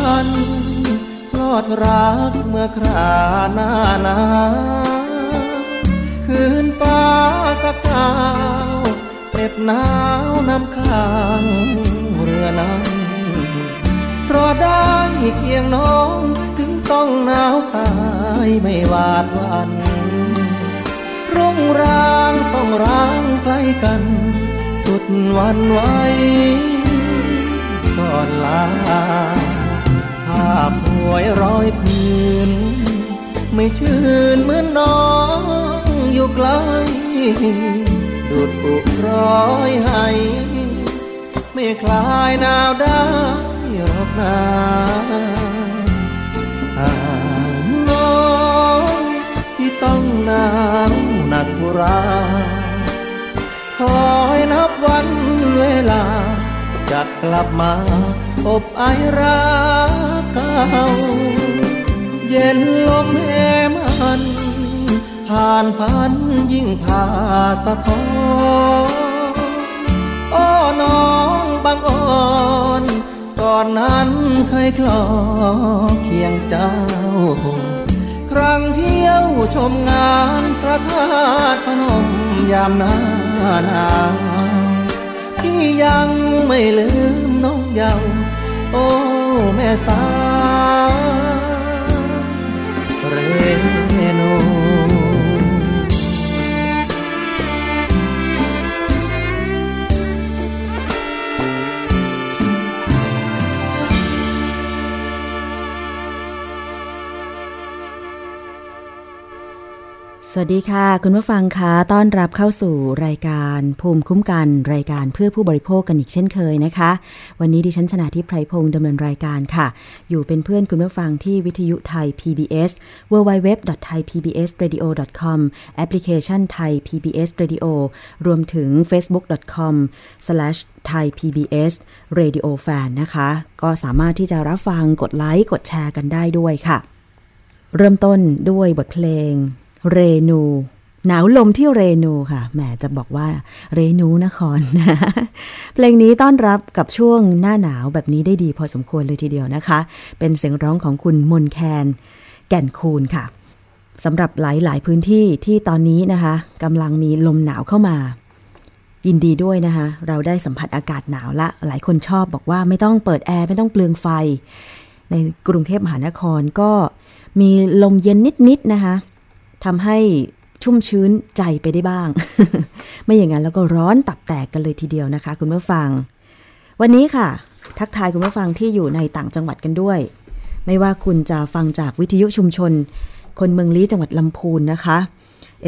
สันพลอดรักเมื่อคราหน้านาคืนฟ้าสักกาวเน็บหนาวน้ำข้างเรือนั้นราะได้เคียงน้องถึงต้องหนาวตายไม่หวาดหวันรุ่งรางต้องร้างใกล้กัน สุดวันไหวก่อนลาาพหวยร้อยพื้น ไม่ชื่นเหมือนน้องอยู่ไกลดุดอุร้อยให้ ไม่คลายหนาวได้หรอกนาห่างน้องที่ต้องหนาวหนักุราคอยนับวันเวลาจะกลับมาอบไอรักเก่า เย็นลมแหมัน ผ่านพันยิ่งพาสะท้อนโอ้น้องบางอ่อนก่อนนั้นเคยคลอเคียงเจ้า ครั้งเที่ยวชมงานพระธาตุพนมยามหน้าหนาวพี่ยังไม่ลืมน้องเยาว์โอ้ แม่สาว สวัสดีค่ะ คุณผู้ฟังคะต้อนรับเข้าสู่รายการภูมิคุ้มกันรายการเพื่อผู้บริโภคกันอีกเช่นเคยนะคะ วันนี้ดิฉันชนะทิพไพรพงศ์ดำเนินรายการค่ะ อยู่เป็นเพื่อนคุณผู้ฟังที่วิทยุไทย PBS www.thaipbsradio.com แอปพลิเคชันไทย PBS Radio รวมถึง facebook.com/thaipbsradiofan นะคะ ก็สามารถที่จะรับฟังกดไลค์กดแชร์กันได้ด้วยค่ะ เริ่มต้นด้วยบทเพลง เรนู หนาวลมที่เรนูค่ะ แหมจะบอกว่าเรนูนครนะ เพลงนี้ต้อนรับกับช่วงหน้าหนาวแบบนี้ได้ดีพอสมควรเลยทีเดียวนะคะ เป็นเสียงร้องของคุณมนแคน แก่นคูณค่ะสำหรับหลาย ๆ พื้นที่ที่ตอนนี้นะคะกำลังมีลมหนาวเข้ามา ยินดีด้วยนะคะ เราได้สัมผัสอากาศหนาวละ หลายคนชอบบอกว่าไม่ต้องเปิดแอร์ไม่ต้องเปลืองไฟ ในกรุงเทพมหานครก็มีลมเย็นนิด ๆ นะคะ ทำให้ชุ่มชื้นใจไปได้บ้าง ไม่อย่างนั้นแล้วก็ร้อนตับแตกกันเลยทีเดียวนะคะ คุณผู้ฟัง วันนี้ค่ะ ทักทายคุณผู้ฟังที่อยู่ในต่างจังหวัดกันด้วย ไม่ว่าคุณจะฟังจากวิทยุชุมชน คนเมืองลี้จังหวัดลำพูนนะคะ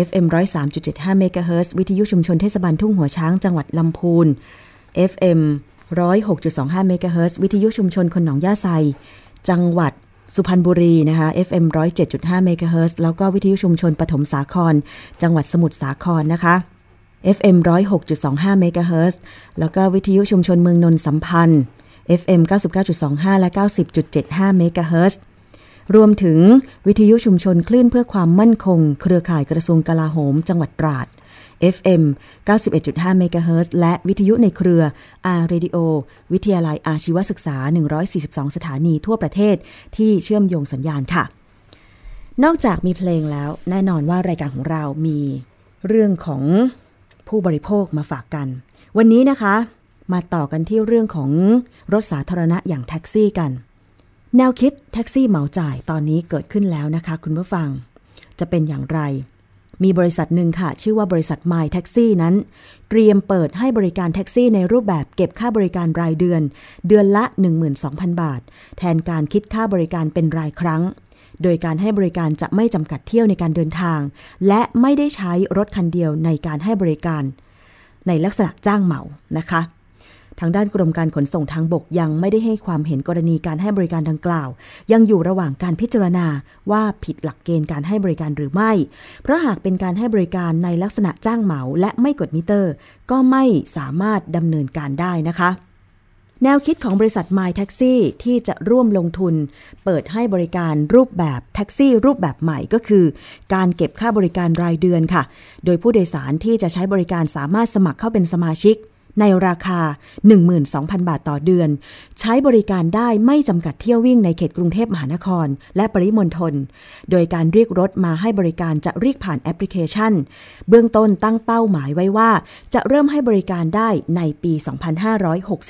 FM 103.75เมกะเฮิรตซ์วิทยุชุมชนเทศบาลทุ่งหัวช้างจังหวัดลำพูน FM 106.25เมกะเฮิรตซ์วิทยุชุมชนคนหนองย่าไซ จังหวัด สุพรรณบุรีนะคะ FM 107.5เมกะเฮิรตแล้วก็วิทยุชุมชนปฐมสาคร จังหวัดสมุทรสาครนะคะ FM 106.25เมกะเฮิรตแล้วก็วิทยุชุมชนเมืองนนสัมพันธ์ FM 99.25 และ 90.75เมกะเฮิรตรวมถึงวิทยุชุมชนคลื่นเพื่อความมั่นคง เครือข่ายกระทรวงกลาโหม จังหวัดตราด FM 91.5เมกะเฮิรตและวิทยุในเครือ R Radio วิทยาลัยอาชีวศึกษา 142 สถานีทั่วประเทศที่เชื่อมโยงสัญญาณค่ะ นอกจากมีเพลงแล้วแน่นอนว่ารายการของเรามีเรื่องของผู้บริโภคมาฝากกัน วันนี้นะคะ มาต่อกันที่เรื่องของรถสาธารณะอย่างแท็กซี่กัน แนวคิดแท็กซี่เหมาจ่ายตอนนี้เกิดขึ้นแล้วนะคะ คุณผู้ฟัง จะเป็นอย่างไร มีบริษัทหนึ่งค่ะ ชื่อว่าบริษัท My Taxi นั้น เตรียมเปิดให้บริการแท็กซี่ในรูปแบบเก็บค่าบริการรายเดือน เดือนละ 12,000 บาท แทนการคิดค่าบริการเป็นรายครั้ง โดยการให้บริการจะไม่จำกัดเที่ยวในการเดินทาง และไม่ได้ใช้รถคันเดียวในการให้บริการ ในลักษณะจ้างเหมานะคะ ทางด้านกรมการขนส่งทางบกยังไม่ได้ให้ความเห็นกรณีการให้บริการดังกล่าว ยังอยู่ระหว่างการพิจารณาว่าผิดหลักเกณฑ์การให้บริการหรือไม่ เพราะหากเป็นการให้บริการในลักษณะจ้างเหมาและไม่กดมิเตอร์ ก็ไม่สามารถดำเนินการได้นะคะแนวคิดของบริษัท My Taxi ที่จะร่วมลงทุน เปิดให้บริการรูปแบบแท็กซี่รูปแบบใหม่ก็คือ การเก็บค่าบริการรายเดือนค่ะ โดยผู้โดยสารที่จะใช้บริการสามารถสมัครเข้าเป็นสมาชิก ในราคา 12,000 บาทต่อเดือน ใช้บริการได้ไม่จำกัดเที่ยววิ่งในเขตกรุงเทพมหานคร และปริมณฑล โดยการเรียกรถมาให้บริการจะเรียกผ่านแอปพลิเคชัน เบื้องต้นตั้งเป้าหมายไว้ว่า จะเริ่มให้บริการได้ในปี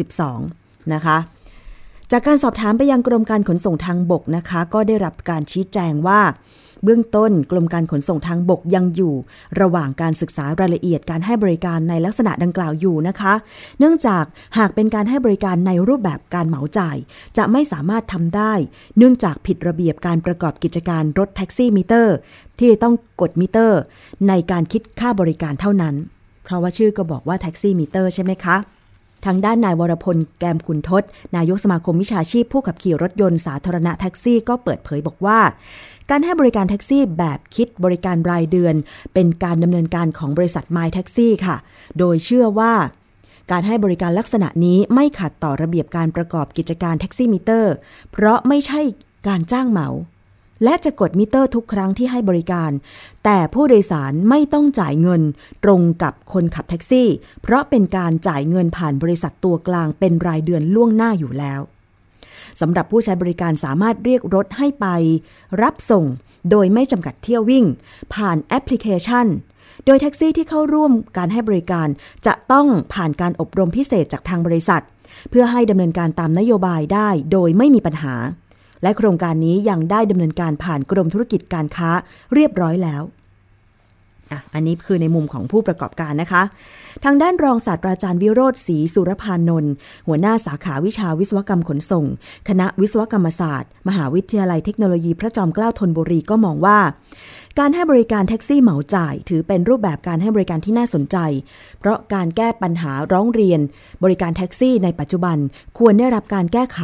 2562 นะคะจากการสอบถามไปยังกรมการขนส่งทางบกนะคะ ก็ได้รับการชี้แจงว่า เบื้องต้นกรมการขนส่งทางบกยังอยู่ ระหว่างการศึกษารายละเอียดการให้บริการในลักษณะดังกล่าวอยู่นะคะ เนื่องจากหากเป็นการให้บริการในรูปแบบการเหมาจ่าย จะไม่สามารถทำได้ เนื่องจากผิดระเบียบการประกอบกิจการรถแท็กซี่มิเตอร์ ที่ต้องกดมิเตอร์ ในการคิดค่าบริการเท่านั้น เพราะว่าชื่อก็บอกว่าแท็กซี่มิเตอร์ใช่ไหมคะ ทางด้านนายวรพลแกมขุนทศ นายกสมาคมวิชาชีพผู้ขับขี่รถยนต์สาธารณะแท็กซี่ก็เปิดเผยบอกว่า การให้บริการแท็กซี่แบบคิดบริการรายเดือน เป็นการดำเนินการของบริษัท My Taxi ค่ะ โดยเชื่อว่าการให้บริการลักษณะนี้ไม่ขัดต่อระเบียบการประกอบกิจการแท็กซี่มิเตอร์ เพราะไม่ใช่การจ้างเหมา และจะกดมิเตอร์ทุกครั้งที่ให้บริการ แต่ผู้โดยสารไม่ต้องจ่ายเงินตรงกับคนขับแท็กซี่ เพราะเป็นการจ่ายเงินผ่านบริษัทตัวกลางเป็นรายเดือนล่วงหน้าอยู่แล้วสำหรับผู้ใช้บริการสามารถเรียกรถให้ไป รับส่งโดยไม่จำกัดเที่ยววิ่ง ผ่านแอปพลิเคชัน โดยแท็กซี่ที่เข้าร่วมการให้บริการจะต้องผ่านการอบรมพิเศษจากทางบริษัท เพื่อให้ดำเนินการตามนโยบายได้โดยไม่มีปัญหา และโครงการนี้ยังได้ดำเนินการผ่านกรมธุรกิจการค้าเรียบร้อยแล้ว อะอันนี้คือในมุมของผู้ประกอบการนะคะ ทางด้านรองศาสตราจารย์วิโรธศรีสุรพานนท์หัวหน้าสาขาวิชาวิศวกรรมขนส่ง คณะวิศวกรรมศาสตร์ มหาวิทยาลัยเทคโนโลยีพระจอมเกล้าธนบุรีก็มองว่า การให้บริการแท็กซี่เหมาจ่าย ถือเป็นรูปแบบการให้บริการที่น่าสนใจ เพราะการแก้ปัญหาร้องเรียน บริการแท็กซี่ในปัจจุบันควรได้รับการแก้ไข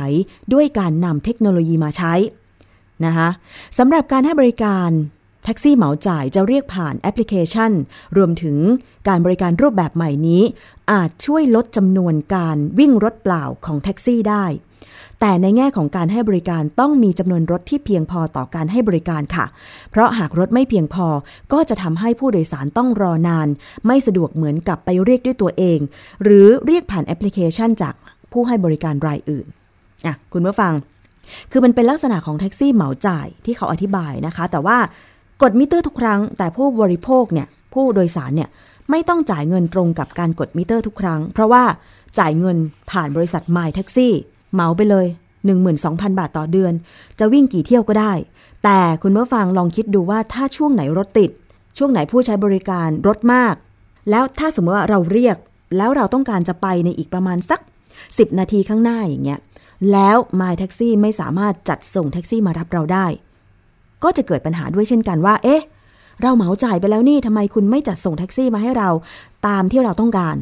ด้วยการนำเทคโนโลยีมาใช้นะคะสำหรับการให้บริการ ท็กซี่เหมาจ่ายจะเรียกผ่านแอปพลิเคชัน รวมถึงการบริการรูปแบบใหม่นี้ อาจช่วยลดจำนวนการวิ่งรถเปล่าของแท็กซี่ได้ แต่ในแง่ของการให้บริการต้องมีจำนวนรถที่เพียงพอต่อการให้บริการค่ะ เพราะหากรถไม่เพียงพอก็จะทำให้ผู้โดยสารต้องรอนาน ไม่สะดวกเหมือนกับไปเรียกด้วยตัวเอง หรือเรียกผ่านแอปพลิเคชันจากผู้ให้บริการรายอื่นอะคุณผู้ฟัง คือมันเป็นลักษณะของแท็กซี่เหมาจ่ายที่เขาอธิบายนะคะ แต่ว่า กดมิเตอร์ทุกครั้ง แต่ผู้บริโภคเนี่ยผู้โดยสารเนี่ยไม่ต้องจ่ายเงินตรงกับการกดมิเตอร์ทุกครั้ง เพราะว่าจ่ายเงินผ่านบริษัท My Taxi เหมาไปเลย 12,000 บาทต่อเดือน จะวิ่งกี่เที่ยวก็ได้ แต่คุณผู้ฟังลองคิดดูว่าถ้าช่วงไหนรถติด ช่วงไหนผู้ใช้บริการรถมาก แล้วถ้าสมมติว่าเราเรียก แล้วเราต้องการจะไปในอีกประมาณสัก 10 นาทีข้างหน้าอย่างเงี้ยแล้ว My Taxi ไม่สามารถจัดส่งแท็กซี่มารับเราได้ ก็จะเกิดปัญหาด้วยเช่นกันว่า เอ๊ะ เราเหมาจ่ายไปแล้วนี่ทำไมคุณไม่จัดส่งแท็กซี่มาให้เราตามที่เราต้องการ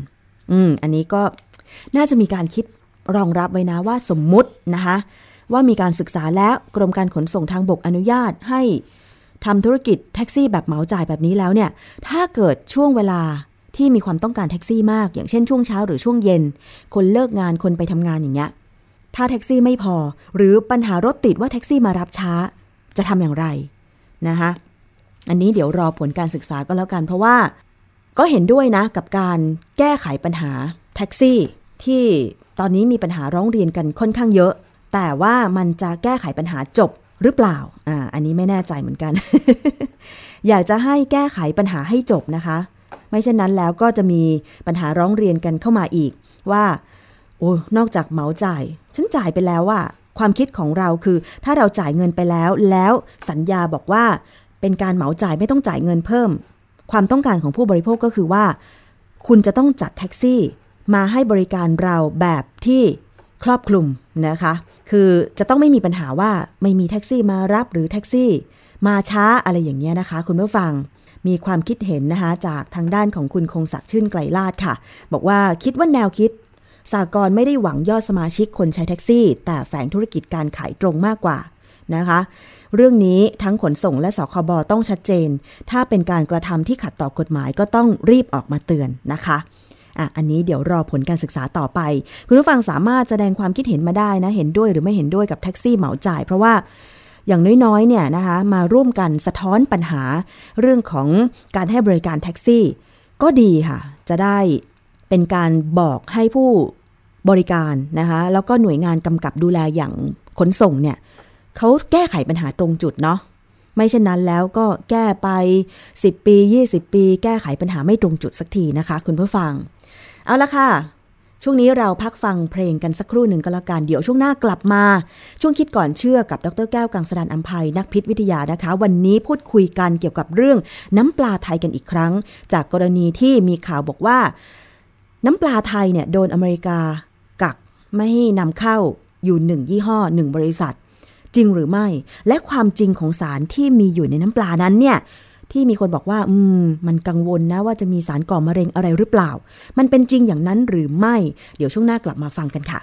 อืม อันนี้ก็น่าจะมีการคิดรองรับไว้นะว่าสมมุตินะคะว่ามีการศึกษาแล้วกรมการขนส่งทางบกอนุญาตให้ทำธุรกิจแท็กซี่แบบเหมาจ่ายแบบนี้แล้วเนี่ย ถ้าเกิดช่วงเวลาที่มีความต้องการแท็กซี่มาก อย่างเช่นช่วงเช้าหรือช่วงเย็น คนเลิกงานคนไปทำงานอย่างเงี้ยถ้าแท็กซี่ไม่พอ หรือปัญหารถติดว่าแท็กซี่มารับช้า จะทำอย่างไรนะคะอันนี้เดี๋ยวรอผลการศึกษาก็แล้วกัน เพราะว่าก็เห็นด้วยนะกับการแก้ไขปัญหาแท็กซี่ ที่ตอนนี้มีปัญหาร้องเรียนกันค่อนข้างเยอะ แต่ว่ามันจะแก้ไขปัญหาจบหรือเปล่า อ่า อันนี้ไม่แน่ใจเหมือนกัน อยากจะให้แก้ไขปัญหาให้จบนะคะ ไม่เช่นนั้นแล้วก็จะมีปัญหาร้องเรียนกันเข้ามาอีกว่า โอ้ นอกจากเหมาจ่าย ฉันจ่ายไปแล้วว่า ความคิดของเราคือ ถ้าเราจ่ายเงินไปแล้ว แล้วสัญญาบอกว่าเป็นการเหมาจ่ายไม่ต้องจ่ายเงินเพิ่ม ความต้องการของผู้บริโภคก็คือว่า คุณจะต้องจัดแท็กซี่ มาให้บริการเราแบบที่ครอบคลุมนะคะ คือจะต้องไม่มีปัญหาว่าไม่มีแท็กซี่มารับหรือแท็กซี่ มาช้าอะไรอย่างเงี้ยนะคะ คุณผู้ฟังมีความคิดเห็นนะคะจากทางด้านของคุณคงศักดิ์ชื่นไกลลาดค่ะ บอกว่าคิดว่าแนวคิด สากลไม่ได้หวังยอดสมาชิกคนใช้แท็กซี่ แต่แฝงธุรกิจการขายตรงมากกว่านะคะ เรื่องนี้ทั้งขนส่งและสคบต้องชัดเจน ถ้าเป็นการกระทำที่ขัดต่อกฎหมายก็ต้องรีบออกมาเตือนนะคะอะอันนี้เดี๋ยวรอผลการศึกษาต่อไป คุณผู้ฟังสามารถแสดงความคิดเห็นมาได้นะ เห็นด้วยหรือไม่เห็นด้วยกับแท็กซี่เหมาจ่าย เพราะว่าอย่างน้อยๆเนี่ยนะคะมาร่วมกันสะท้อนปัญหาเรื่องของการให้บริการแท็กซี่ ก็ดีค่ะ จะได้ เป็นการบอกให้ผู้บริการนะคะแล้วก็หน่วยงานกำกับดูแลอย่างขนส่งเนี่ยเขาแก้ไขปัญหาตรงจุดเนาะไม่เช่นนั้นแล้วก็แก้ไป 10 ปี 20 ปี แก้ไขปัญหาไม่ตรงจุดสักทีนะคะ คุณผู้ฟัง เอาละค่ะ ช่วงนี้เราพักฟังเพลงกันสักครู่หนึ่งก็แล้วกัน เดี๋ยวช่วงหน้ากลับมา ช่วงคิดก่อนเชื่อกับดรแก้วกังสดานอัมภัยนักพิษวิทยานะคะ วันนี้พูดคุยกันเกี่ยวกับเรื่องน้ำปลาไทยกันอีกครั้ง จากกรณีที่มีข่าวบอกว่า น้ำปลาไทยเนี่ยโดนอเมริกากักไม่ให้นำเข้าอยู่หนึ่งยี่ห้อหนึ่งบริษัท จริงหรือไม่ และความจริงของสารที่มีอยู่ในน้ำปลานั้นเนี่ยที่มีคนบอกว่า อืม มันกังวลนะว่าจะมีสารก่อมะเร็งอะไรหรือเปล่า มันเป็นจริงอย่างนั้นหรือไม่ เดี๋ยวช่วงหน้ากลับมาฟังกันค่ะ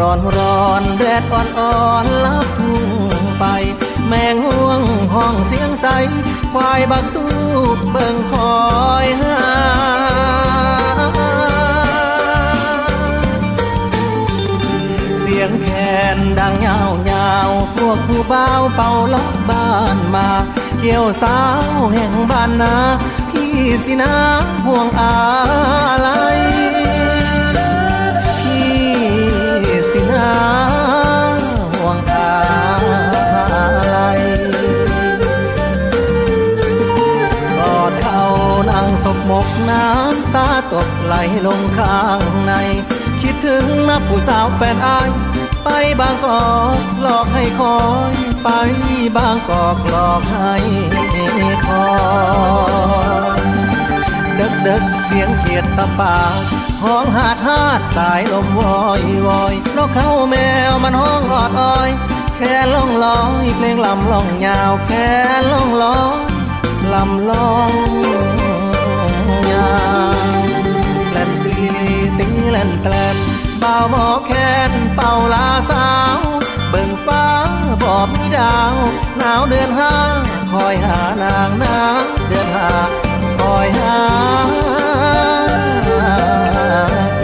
ร้อนร้อนแดดอ่อนอ่อนลับทุ่งไป แมงห่วงห้องเสียงใส ควายบักตูบเบิ่งคอยหาเสียงแคนดังยาวยาวพวกผู้บ่าวเป่าล็อกบ้านมา เกี่ยวสาวแห่งบ้านนา พี่สินาห่วงอะไร ห่วงอะไรกอดเขานั่งศพหมกน้ำตาตกไหลลงข้างใน คิดถึงนับผู้สาวแฟนอาย ไปบางกอกหลอกให้คอย ไปบางกอกหลอกให้คอยเดึกเดึกๆเสียงเขียดตะปาด ห้องหาดหาดสายลมวอยวอยนกเขาแมวมันห้องออดอ้อย แค่ล่องลอยเพลงลำล่องยาว แค่ล่องลอยลำล่องยาวแลนตีตีแลนแกลนเบาหมอแคนเป่าลาสาว เบิ่งฟ้าบอบมีดาว หนาวเดือนห้าคอยหานางนางเดือนห้าคอยหา อี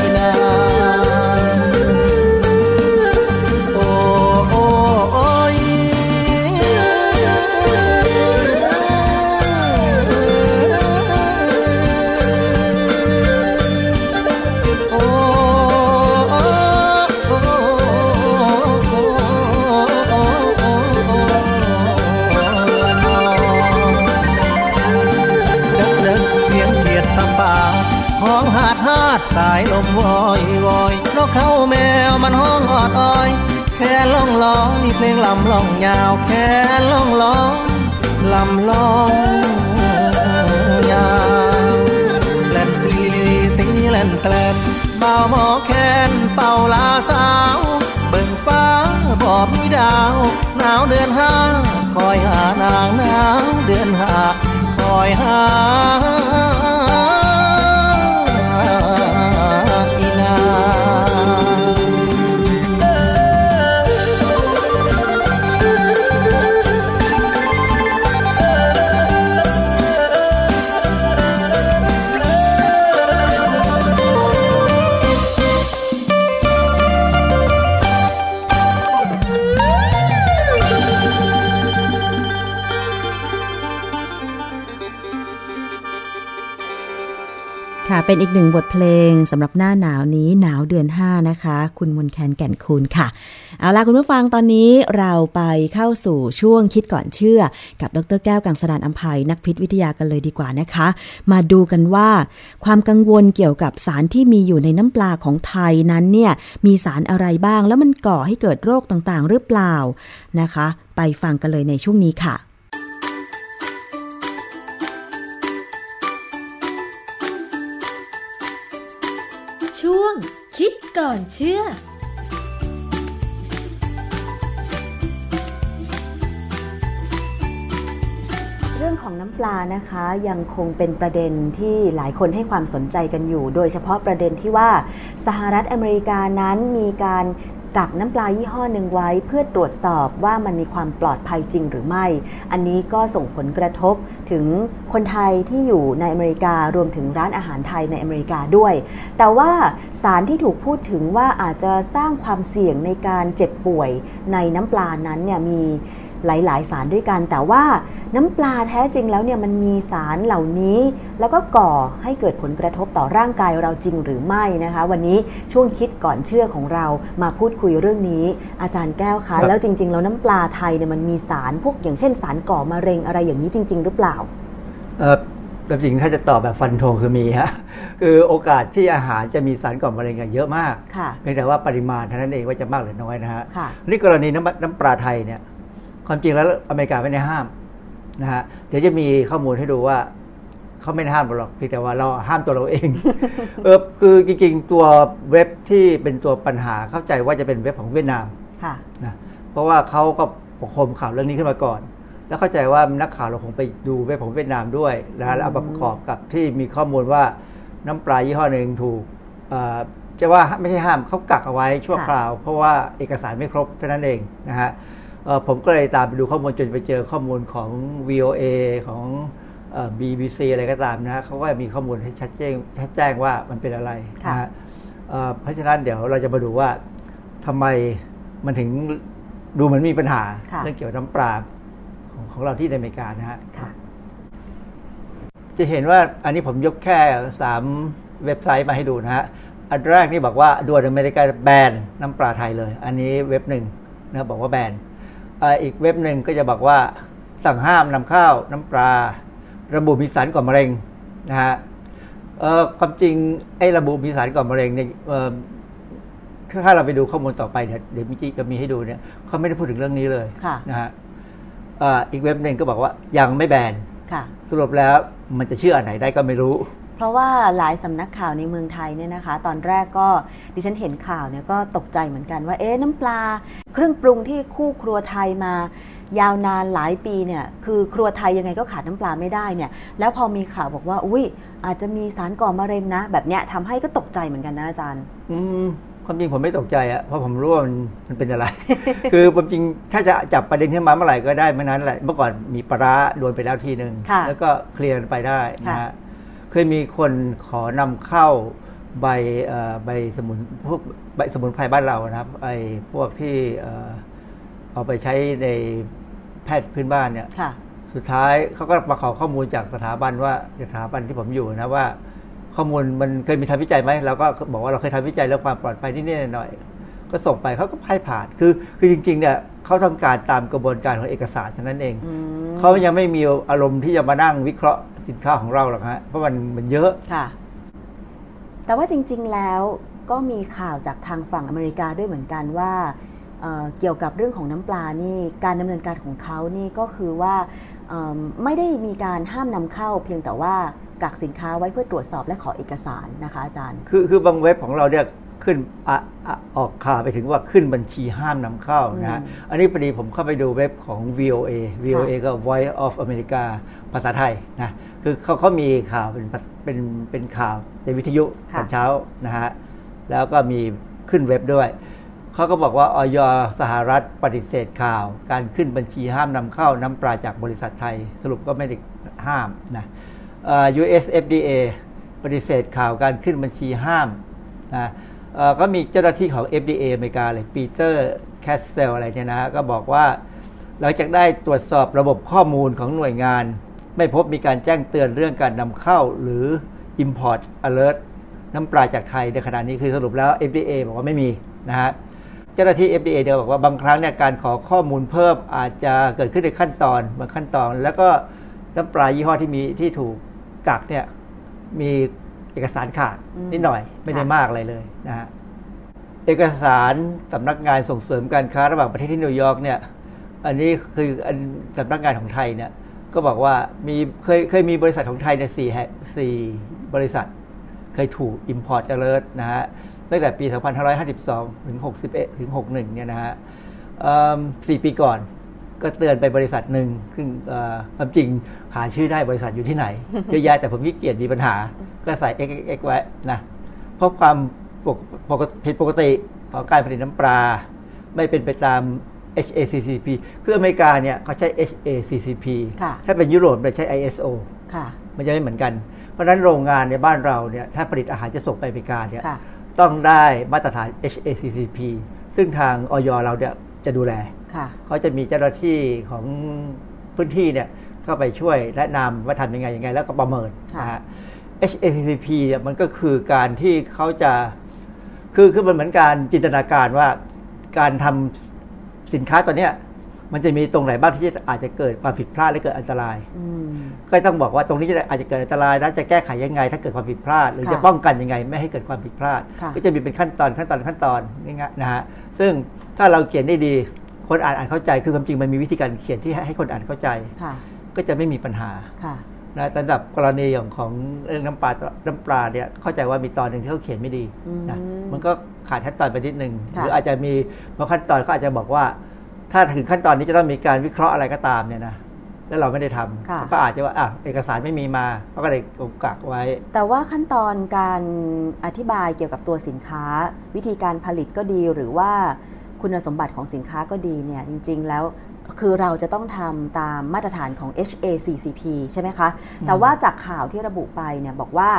หนึ่งบทเพลงสำหรับหน้าหนาวนี้หนาวเดือน 5 นะคะ คุณมนแคนแก่นคูณค่ะ เอาล่ะคุณผู้ฟังตอนนี้เราไปเข้าสู่ช่วงคิดก่อนเชื่อ กับดรแก้วกังสดานอัมภัยนักพิษวิทยากันเลยดีกว่านะคะ มาดูกันว่า ความกังวลเกี่ยวกับสารที่มีอยู่ในน้ำปลาของไทยนั้นเนี่ยมีสารอะไรบ้างแล้วมันก่อให้เกิดโรคต่างๆ หรือเปล่านะคะ ไปฟังกันเลยในช่วงนี้ค่ะ ก่อนเชื่อเรื่องของน้ำปลานะคะยังคงเป็นประเด็นที่หลายคนให้ความสนใจกันอยู่ โดยเฉพาะประเด็นที่ว่าสหรัฐอเมริกานั้นมีการ กักน้ำปลายี่ห้อหนึ่งไว้เพื่อตรวจสอบว่ามันมีความปลอดภัยจริงหรือไม่ อันนี้ก็ส่งผลกระทบถึงคนไทยที่อยู่ในอเมริการวมถึงร้านอาหารไทยในอเมริกาด้วย แต่ว่าสารที่ถูกพูดถึงว่าอาจจะสร้างความเสี่ยงในการเจ็บป่วยในน้ำปลานั้นเนี่ยมี หลาย ๆ สารด้วยกัน แต่ว่าน้ำปลาแท้จริงแล้วเนี่ยมันมีสารเหล่านี้ แล้วก็ก่อให้เกิดผลกระทบต่อร่างกายเราจริงหรือไม่นะคะ วันนี้ช่วงคิดก่อนเชื่อของเรามาพูดคุยเรื่องนี้ อาจารย์แก้วครัคะบแล้วจริง ๆ แล้วน้ำปลาไทยเนี่ยมันมีสารพวกอย่างเช่น สารก่อมะเร็งอะไรอย่างนี้จริง ๆ หรือเปล่าเออแต่จริงถ้าจะตอบแบบฟันธงคือมีฮะคือโอกาสที่อาหารจะมีสารก่อมะเร็งอะเยอะมากค่ะเพียงแต่ว่าปริมาณเท่านั้นเองว่าจะมากหรือน้อยนะฮะค่ะนี่กรณีน้ำน้ำปลาไทยเนี่ย ความจริงแล้วอเมริกาไม่ได้ห้ามนะฮะเดี๋ยวจะมีข้อมูลให้ดูว่าเขาไม่ได้ห้ามเราหรอกเพียงแต่ว่าเราห้ามตัวเราเอง เออคือจริงๆตัวเว็บที่เป็นตัวปัญหาเข้าใจว่าจะเป็นเว็บของเวียดนามค่ะนะเพราะว่าเขาก็ประโคมข่าวเรื่องนี้ขึ้นมาก่อน แล้วเข้าใจว่านักข่าวเราคงไปดูเว็บของเวียดนามด้วยนะแล้วเอามาประกอบกับที่มีข้อมูลว่าน้ำปลายี่ห้อหนึ่งถูกเอ่อจะว่าไม่ใช่ห้ามเขากักเอาไว้ชั่วค่ะคราว เพราะว่าเอกสารไม่ครบเท่านั้นเองนะฮะเอ่อ ผมก็เลยตามไปดูข้อมูลจนไปเจอข้อมูลของ VOA ของเอ่อ BBC อะไรก็ตามนะฮะเขาก็มีข้อมูลให้ชัดแจ้งชัดแจ้งว่ามันเป็นอะไรนะฮะเอ่อเพราะฉะนั้นเดี๋ยวเราจะมาดูว่าทำไมมันถึงดูเหมือนมีปัญหาค่ะเรื่องเกี่ยวกับน้ำปลาของของเราที่ในอเมริกานะฮะค่ะจะเห็นว่าอันนี้ผมยกแค่สามเว็บไซต์มาให้ดูนะฮะ อันแรกนี่บอกว่าด่วนอเมริกาแบนน้ำปลาไทยเลย อันนี้เว็บหนึ่งนะครับบอกว่าแบน อ่าอีกเว็บหนึ่งก็จะบอกว่าสั่งห้ามนำเข้าน้ำปลา ระบุมีสารก่อมะเร็งนะฮะเอ่อความจริงไอ้ระบุมีสารก่อมะเร็งเนี่ยเอ่อถ้าเราไปดูข้อมูลต่อไปเนี่ยเดี๋ยวมิจิจะมีให้ดูเนี่ยเขาไม่ได้พูดถึงเรื่องนี้เลยค่ะนะฮะอ่าอีกเว็บหนึ่งก็บอกว่ายังไม่แบนค่ะสรุปแล้วมันจะเชื่ออันไหนได้ก็ไม่รู้ เพราะว่าหลายสำนักข่าวในเมืองไทยเนี่ยนะคะ ตอนแรกก็ดิฉันเห็นข่าวเนี่ยก็ตกใจเหมือนกันว่าเอ๊ะน้ำปลา เครื่องปรุงที่คู่ครัวไทยมายาวนานหลายปีเนี่ยคือครัวไทยยังไงก็ขาดน้ำปลาไม่ได้เนี่ยแล้วพอมีข่าวบอกว่าอุ้ยอาจจะมีสารก่อมะเร็งนะ แบบเนี้ยทำให้ก็ตกใจเหมือนกันนะอาจารย์ อืมความจริงผมไม่ตกใจอะเพราะผมรู้ว่ามันมันเป็นอะไร คือความจริงถ้าจะจับประเด็นขึ้นมาเมื่อไหร่ก็ได้เมื่อนั้นแหละเมื่อก่อนมีปลาร้าโดนไปแล้วทีหนึ่งค่ะแล้วก็เคลียร์ไปได้นะค่ะฮะเค ยมีคนขอนำเข้าใบเอ่อใบสมุนพวกใบสมุนไพรบ้านเรานะครับไอ้พวกที่เอ่อเอาไปใช้ในแพทย์พื้นบ้านเนี่ยค่ะสุดท้ายเขาก็มาขอข้อมูลจากสถาบันว่าสถาบันที่ผมอยู่นะว่า ข้อมูลมันเคยมีทำวิจัยไหมเราก็บอกว่าเราเคยทำวิจัยเรื่องความปลอดภัยนิดๆหน่อยๆก็ส่งไปเขาก็ให้ผ่านคือคือจริงๆเนี่ย เขาต้องการตามกระบวนการของเอกสารเท่านั้นเองอืมเขายังไม่มีอารมณ์ที่จะมานั่งวิเคราะห์สินค้าของเราหรอกฮะเพราะมันมันเยอะค่ะ แต่ว่าจริง ๆแล้วก็มีข่าวจากทางฝั่งอเมริกาด้วยเหมือนกันว่าเอ่อเกี่ยวกับเรื่องของน้ำปลานี่การดำเนินการของเขานี่ก็คือว่าเอิ่มไม่ได้มีการห้ามนำเข้า เพียงแต่ว่ากักสินค้าไว้เพื่อตรวจสอบและขอเอกสารนะคะอาจารย์ คือคือบางเว็บของเราเนี่ย ขึ้นอะอะออกข่าวไปถึงว่าขึ้นบัญชีห้ามนำเข้านะฮะอืมอันนี้พอดีผมเข้าไปดูเว็บของ VOA VOA ก็ Voice of America ภาษาไทยนะคือเขาเขามีข่าวเป็นเป็นเป็นข่าวในวิทยุตค่ะอนเช้านะฮะแล้วก็มีขึ้นเว็บด้วยเขาก็บอกว่าอย.สหรัฐปฏิเสธข่าว การขึ้นบัญชีห้ามนำเข้าน้ำปลาจากบริษัทไทย สรุปก็ไม่ได้ห้ามนะเอ่อ US FDA ปฏิเสธข่าวการขึ้นบัญชีห้ามนะเอ่อ ก็มีเจ้าหน้าที่ของ FDA อเมริกาเลยปีเตอร์แคสเซลอะไรเนี่ยนะฮะก็บอกว่าหลังจากได้ตรวจสอบระบบข้อมูลของหน่วยงาน ไม่พบมีการแจ้งเตือนเรื่องการนำเข้าหรือ Import Alert น้ำปลาจากไทยในขณะนี้คือสรุปแล้ว FDA บอกว่าไม่มีนะฮะเจ้าหน้าที่ FDA เดียวบอกว่าบางครั้งเนี่ยการขอข้อมูลเพิ่มอาจจะเกิดขึ้นในขั้นตอนบางขั้นตอน แล้วก็น้ำปลายี่ห้อที่มีที่ถูกกักเนี่ยมี เอกสารขาดอืมนิดหน่อยไม่ได้ค่ะมากอะไรเลยนะฮะเอกสารสำนักงานส่งเสริมการค้าระหว่างประเทศที่นิวยอร์กเนี่ยอันนี้คืออันสำนักงานของไทยเนี่ยก็บอกว่ามีเคยเคยมีบริษัทของไทยในยสี่แห่งสี่บริษัท เคยถูก Import Alert นะฮะตั้งแต่ปี 2552 ถึง 61 ถึง 61 เนี่ยนะฮะเอิ่มสี่ปีก่อน ก็เตือนไปบริษัทหนึ่งซึ่งเอ่อความจริงหาชื่อได้บริษัทอยู่ที่ไหนเยอะแยะแต่ผมขี้เกียจมีปัญหา ก็ใส่ XXX ไว้นะเพราะความปกปกผิดปกติของการผลิตน้ำปลา ไม่เป็นไปตาม HACCP คืออเมริกาเนี่ยเขาใช้ HACCP ค่ะถ้าเป็นยุโรปเนี่ยใช้ ISO ค่ะมันจะไม่เหมือนกัน เพราะฉะนั้นโรงงานในบ้านเราเนี่ยถ้าผลิตอาหารจะส่งไปอเมริกาเนี่ยค่ะต้องได้มาตรฐาน HACCP ซึ่งทางออยเราเนี่ยจะดูแลค่ะ เขาจะมีเจ้าหน้าที่ของพื้นที่เนี่ยเข้าไปช่วยแนะนำว่าทำยังไงยังไง แล้วก็ประเมินค่ะนะฮะ HACCP เนี่ยมันก็คือการที่เขาจะคือคือมันเหมือนการจินตนาการว่าการทำสินค้าตัวเนี้ยมันจะมีตรงไหนบ้างที่จะอาจจะเกิดความผิดพลาดและเกิดอันตรายอืมก็ต้องบอกว่าตรงนี้จะอาจจะเกิดอันตรายนะจะแก้ไขยังไง ถ้าเกิดความผิดพลาด หรือค่ะจะป้องกันยังไง ไม่ให้เกิดความผิดพลาดค่ะก็จะมีเป็นขั้นตอนขั้นตอนขั้นตอนง่ายๆนะฮะซึ่งถ้าเราเขียนได้ดี คนอ่านอ่านเข้าใจคือความจริงมันมีวิธีการเขียนที่ให้ให้คนอ่านเข้าใจค่ะก็จะไม่มีปัญหาค่ะนะสำหรับกรณีอย่างของเรื่องน้ำปลาน้ำปลาเนี่ยเข้าใจว่ามีตอนหนึ่งที่เขาเขียนไม่ดีนะอืมมันก็ขาดขั้นตอนไปนิดหนึ่งหค่ะรืออาจจะมีบางขั้นตอนเขาอาจจะบอกว่า ถ้าถึงขั้นตอนนี้จะต้องมีการวิเคราะห์อะไรก็ตามเนี่ยนะแล้วเราไม่ได้ทำค่ะก็อาจจะว่าอะเอกสารไม่มีมาเขาก็เลยกักไว้ แต่ว่าขั้นตอนการอธิบายเกี่ยวกับตัวสินค้า วิธีการผลิตก็ดีหรือว่า คุณสมบัติของสินค้าก็ดีเนี่ยจริง ๆ แล้วคือเราจะต้องทำตามมาตรฐานของ HACCP ใช่ไหมคะ แต่ว่าจากข่าวที่ระบุไปเนี่ยบอกว่า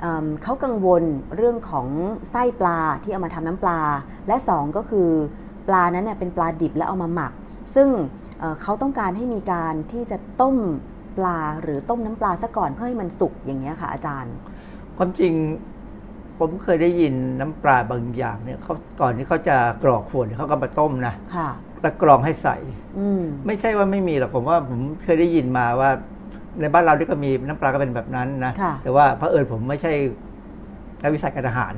เอิ่มเขากังวลเรื่องของไส้ปลาที่เอามาทำน้ำปลา และสองก็คือปลานั้นเนี่ยเป็นปลาดิบแล้วเอามาหมัก ซึ่งเอ่อเขาต้องการให้มีการที่จะต้มปลาหรือต้มน้ำปลาซะก่อนเพื่อให้มันสุกอย่างเงี้ยค่ะอาจารย์ ความจริง ผมเคยได้ยินน้ำปลาบางอย่างเนี่ยเขาก่อนที่เขาจะกรอกขวดเนี่ยเขาก็มาต้มนะค่ะแล้วกรองให้ใสอืมไม่ใช่ว่าไม่มีหรอกผมว่าผมเคยได้ยินมาว่า ในบ้านเราที่ก็มีน้ำปลาก็เป็นแบบนั้นนะค่ะแต่ว่าพระเผอิญผมไม่ใช่นักวิสัยการอาหาร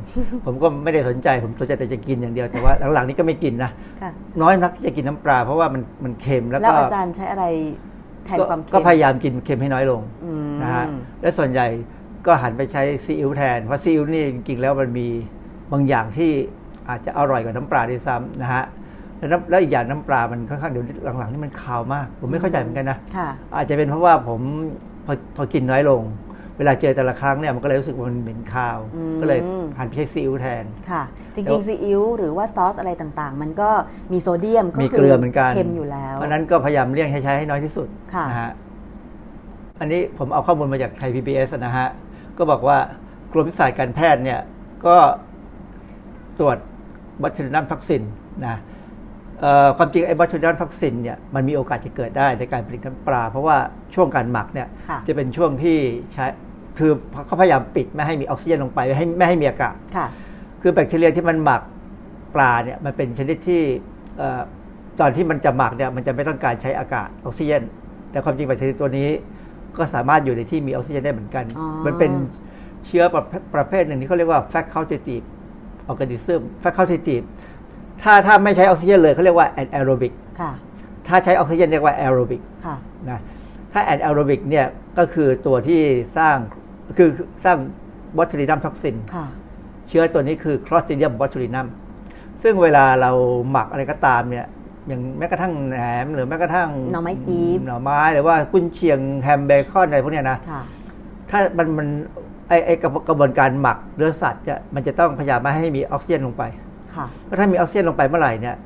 ผมก็ไม่ได้สนใจ ผมสนใจแต่จะกินอย่างเดียวแต่ว่าหลังๆนี้ก็ไม่กินนะค่ะน้อยนักที่จะกินน้ำปลาเพราะว่ามันมันเค็มแล้วแล้วก็อาจารย์ใช้อะไรแทนก็ความเค็มก็พยายามกินเค็มให้น้อยลงอืมนะฮะและส่วนใหญ่ ก็หันไปใช้ซีอิ๊วแทน เพราะซีอิ๊วนี่จริงๆแล้วมันมีบางอย่างที่อาจจะอร่อยกว่าน้ำปลาด้วยซ้ำนะฮะแล้วน้ำแล้วอีกอย่างน้ำปลามันค่อนข้างเดี๋ยวหลังๆนี่มันคาวมาก ผมไม่เข้าใจเหมือนกันนะค่ะอาจจะเป็นเพราะว่าผมพอพอกินน้อยลง เวลาเจอแต่ละครั้งเนี่ยมันก็เลยรู้สึกว่ามันเหม็นคาวอืมก็เลยหันไปใช้ซีอิ๊วแทนค่ะจแล้ริงวๆซีอิ๊วหรือว่าซอสอะไรต่างๆ มันก็มีโซเดียมก็มีคืเกลือเหมือนกันเค็มอยู่แล้วเพราะฉะนั้นก็พยายามเลี่ยงใช้ใช้ให้น้อยที่สุดค่ะนะฮะอันนี้ผมเอาข้อมูลมาจากไทย PBS นะฮะ ก็บอกว่ากรมวิทย์การแพทย์เนี่ยก็ตรวจ botulinum toxin นะเอ่อความจริงไอ้ botulinum toxin เนี่ยมันมีโอกาสจะเกิดได้ในการผลิตน้ำปลา เพราะว่าช่วงการหมักเนี่ยค่ะจะเป็นช่วงที่ใช้คือเขาพยายามปิดไม่ให้มีออกซิเจนลงไปไม่ให้ไม่ให้มีอากาศค่ะคือแบคทีเรียที่มันหมักปลาเนี่ยมันเป็นชนิดที่เอ่อตอนที่มันจะหมักเนี่ยมันจะไม่ต้องการใช้อากาศออกซิเจน แต่ความจริงแบคทีเรียตัวนี้ ก็สามารถอยู่ในที่มีออกซิเจนได้เหมือนกันอ๋อมันเป็นเชื้อประเภทประเภทหนึ่งที่เขาเรียกว่า facultative organism facultative ถ้าถ้าไม่ใช้ออกซิเจนเลยเขาเรียกว่า anaerobic ค่ะถ้าใช้ออกซิเจนเรียกว่า aerobic ค่ะนะถ้า anaerobic เนี่ยก็คือตัวที่สร้างคือสร้าง botulinum toxin ค่ะเชื้อตัวนี้คือ Clostridium botulinum ซึ่งเวลาเราหมักอะไรก็ตามเนี่ย อย่างแม้กระทั่งแหนมหรือแม้กระทั่งหน่อไม้ปี๊บหน่อไม้หรือว่ากุนเชียงแฮมเบคอนอะไรพวกเนี้ยนะค่ะถ้ามันมันไอไอกระบกระบวนการหมักเนื้อสัตว์เนี่ยมันจะต้องพยายามไม่ให้มีออกซิเจนลงไปค่ะเพราะถ้ามีออกซิเจนลงไปเมื่อไหร่เนี่ย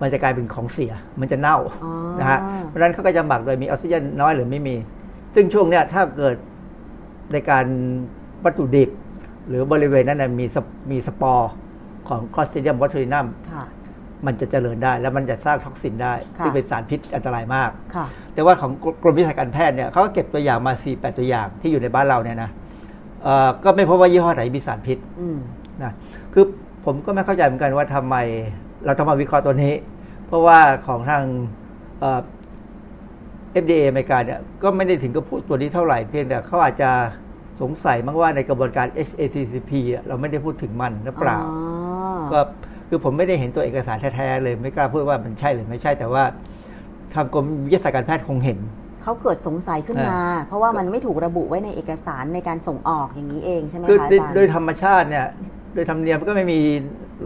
มันจะกลายเป็นของเสีย มันจะเน่าอ๋อนะฮะเพราะฉะนั้นเขาก็จะหมักโดยมีออกซิเจนน้อยหรือไม่มี ซึ่งช่วงเนี้ยถ้าเกิดในการวัตถุดิบ หรือบริเวณนั้นนะมีสปมีสปอร์ของ Clostridium botulinum ค่ะ มันจะเจริญได้ แล้วมันจะสร้าง toxin ได้ค่ะซึ่งเป็นสารพิษอันตรายมากค่ะแต่ว่าของกรมวิทย์การแพทย์เนี่ยเขาก็เก็บตัวอย่างมา4 8ตัวอย่างที่อยู่ในบ้านเราเนี่ยนะเอ่อก็ไม่พบว่ายี่ห้อไหนมีสารพิษอืมนะคือผมก็ไม่เข้าใจเหมือนกันว่าทำไมเราต้องมาวิเคราะห์ตัวนี้ เพราะว่าของทางเอ่อ FDA อเมริกาเนี่ยก็ไม่ได้ถึงกับพูดตัวนี้เท่าไหร่เพียงแต่เขาอาจจะสงสัยมั้งว่าในกระบวนการ HACCP อะเราไม่ได้พูดถึงมันหรือเปล่าอ๋อก็ คือผมไม่ได้เห็นตัวเอกสารแท้ๆเลย ไม่กล้าพูดว่ามันใช่หรือไม่ใช่แต่ว่า ทางกรมวิทยาศาสตร์การแพทย์คงเห็นเขาเกิดสงสัยขึ้นมา เพราะว่ามันไม่ถูกระบุไว้ในเอกสารในการส่งออกอย่างนี้เองใช่ไหมคือคะอาโดยจารย์โดยธรรมชาติเนี่ย โดยธรรมเนียมก็ไม่มี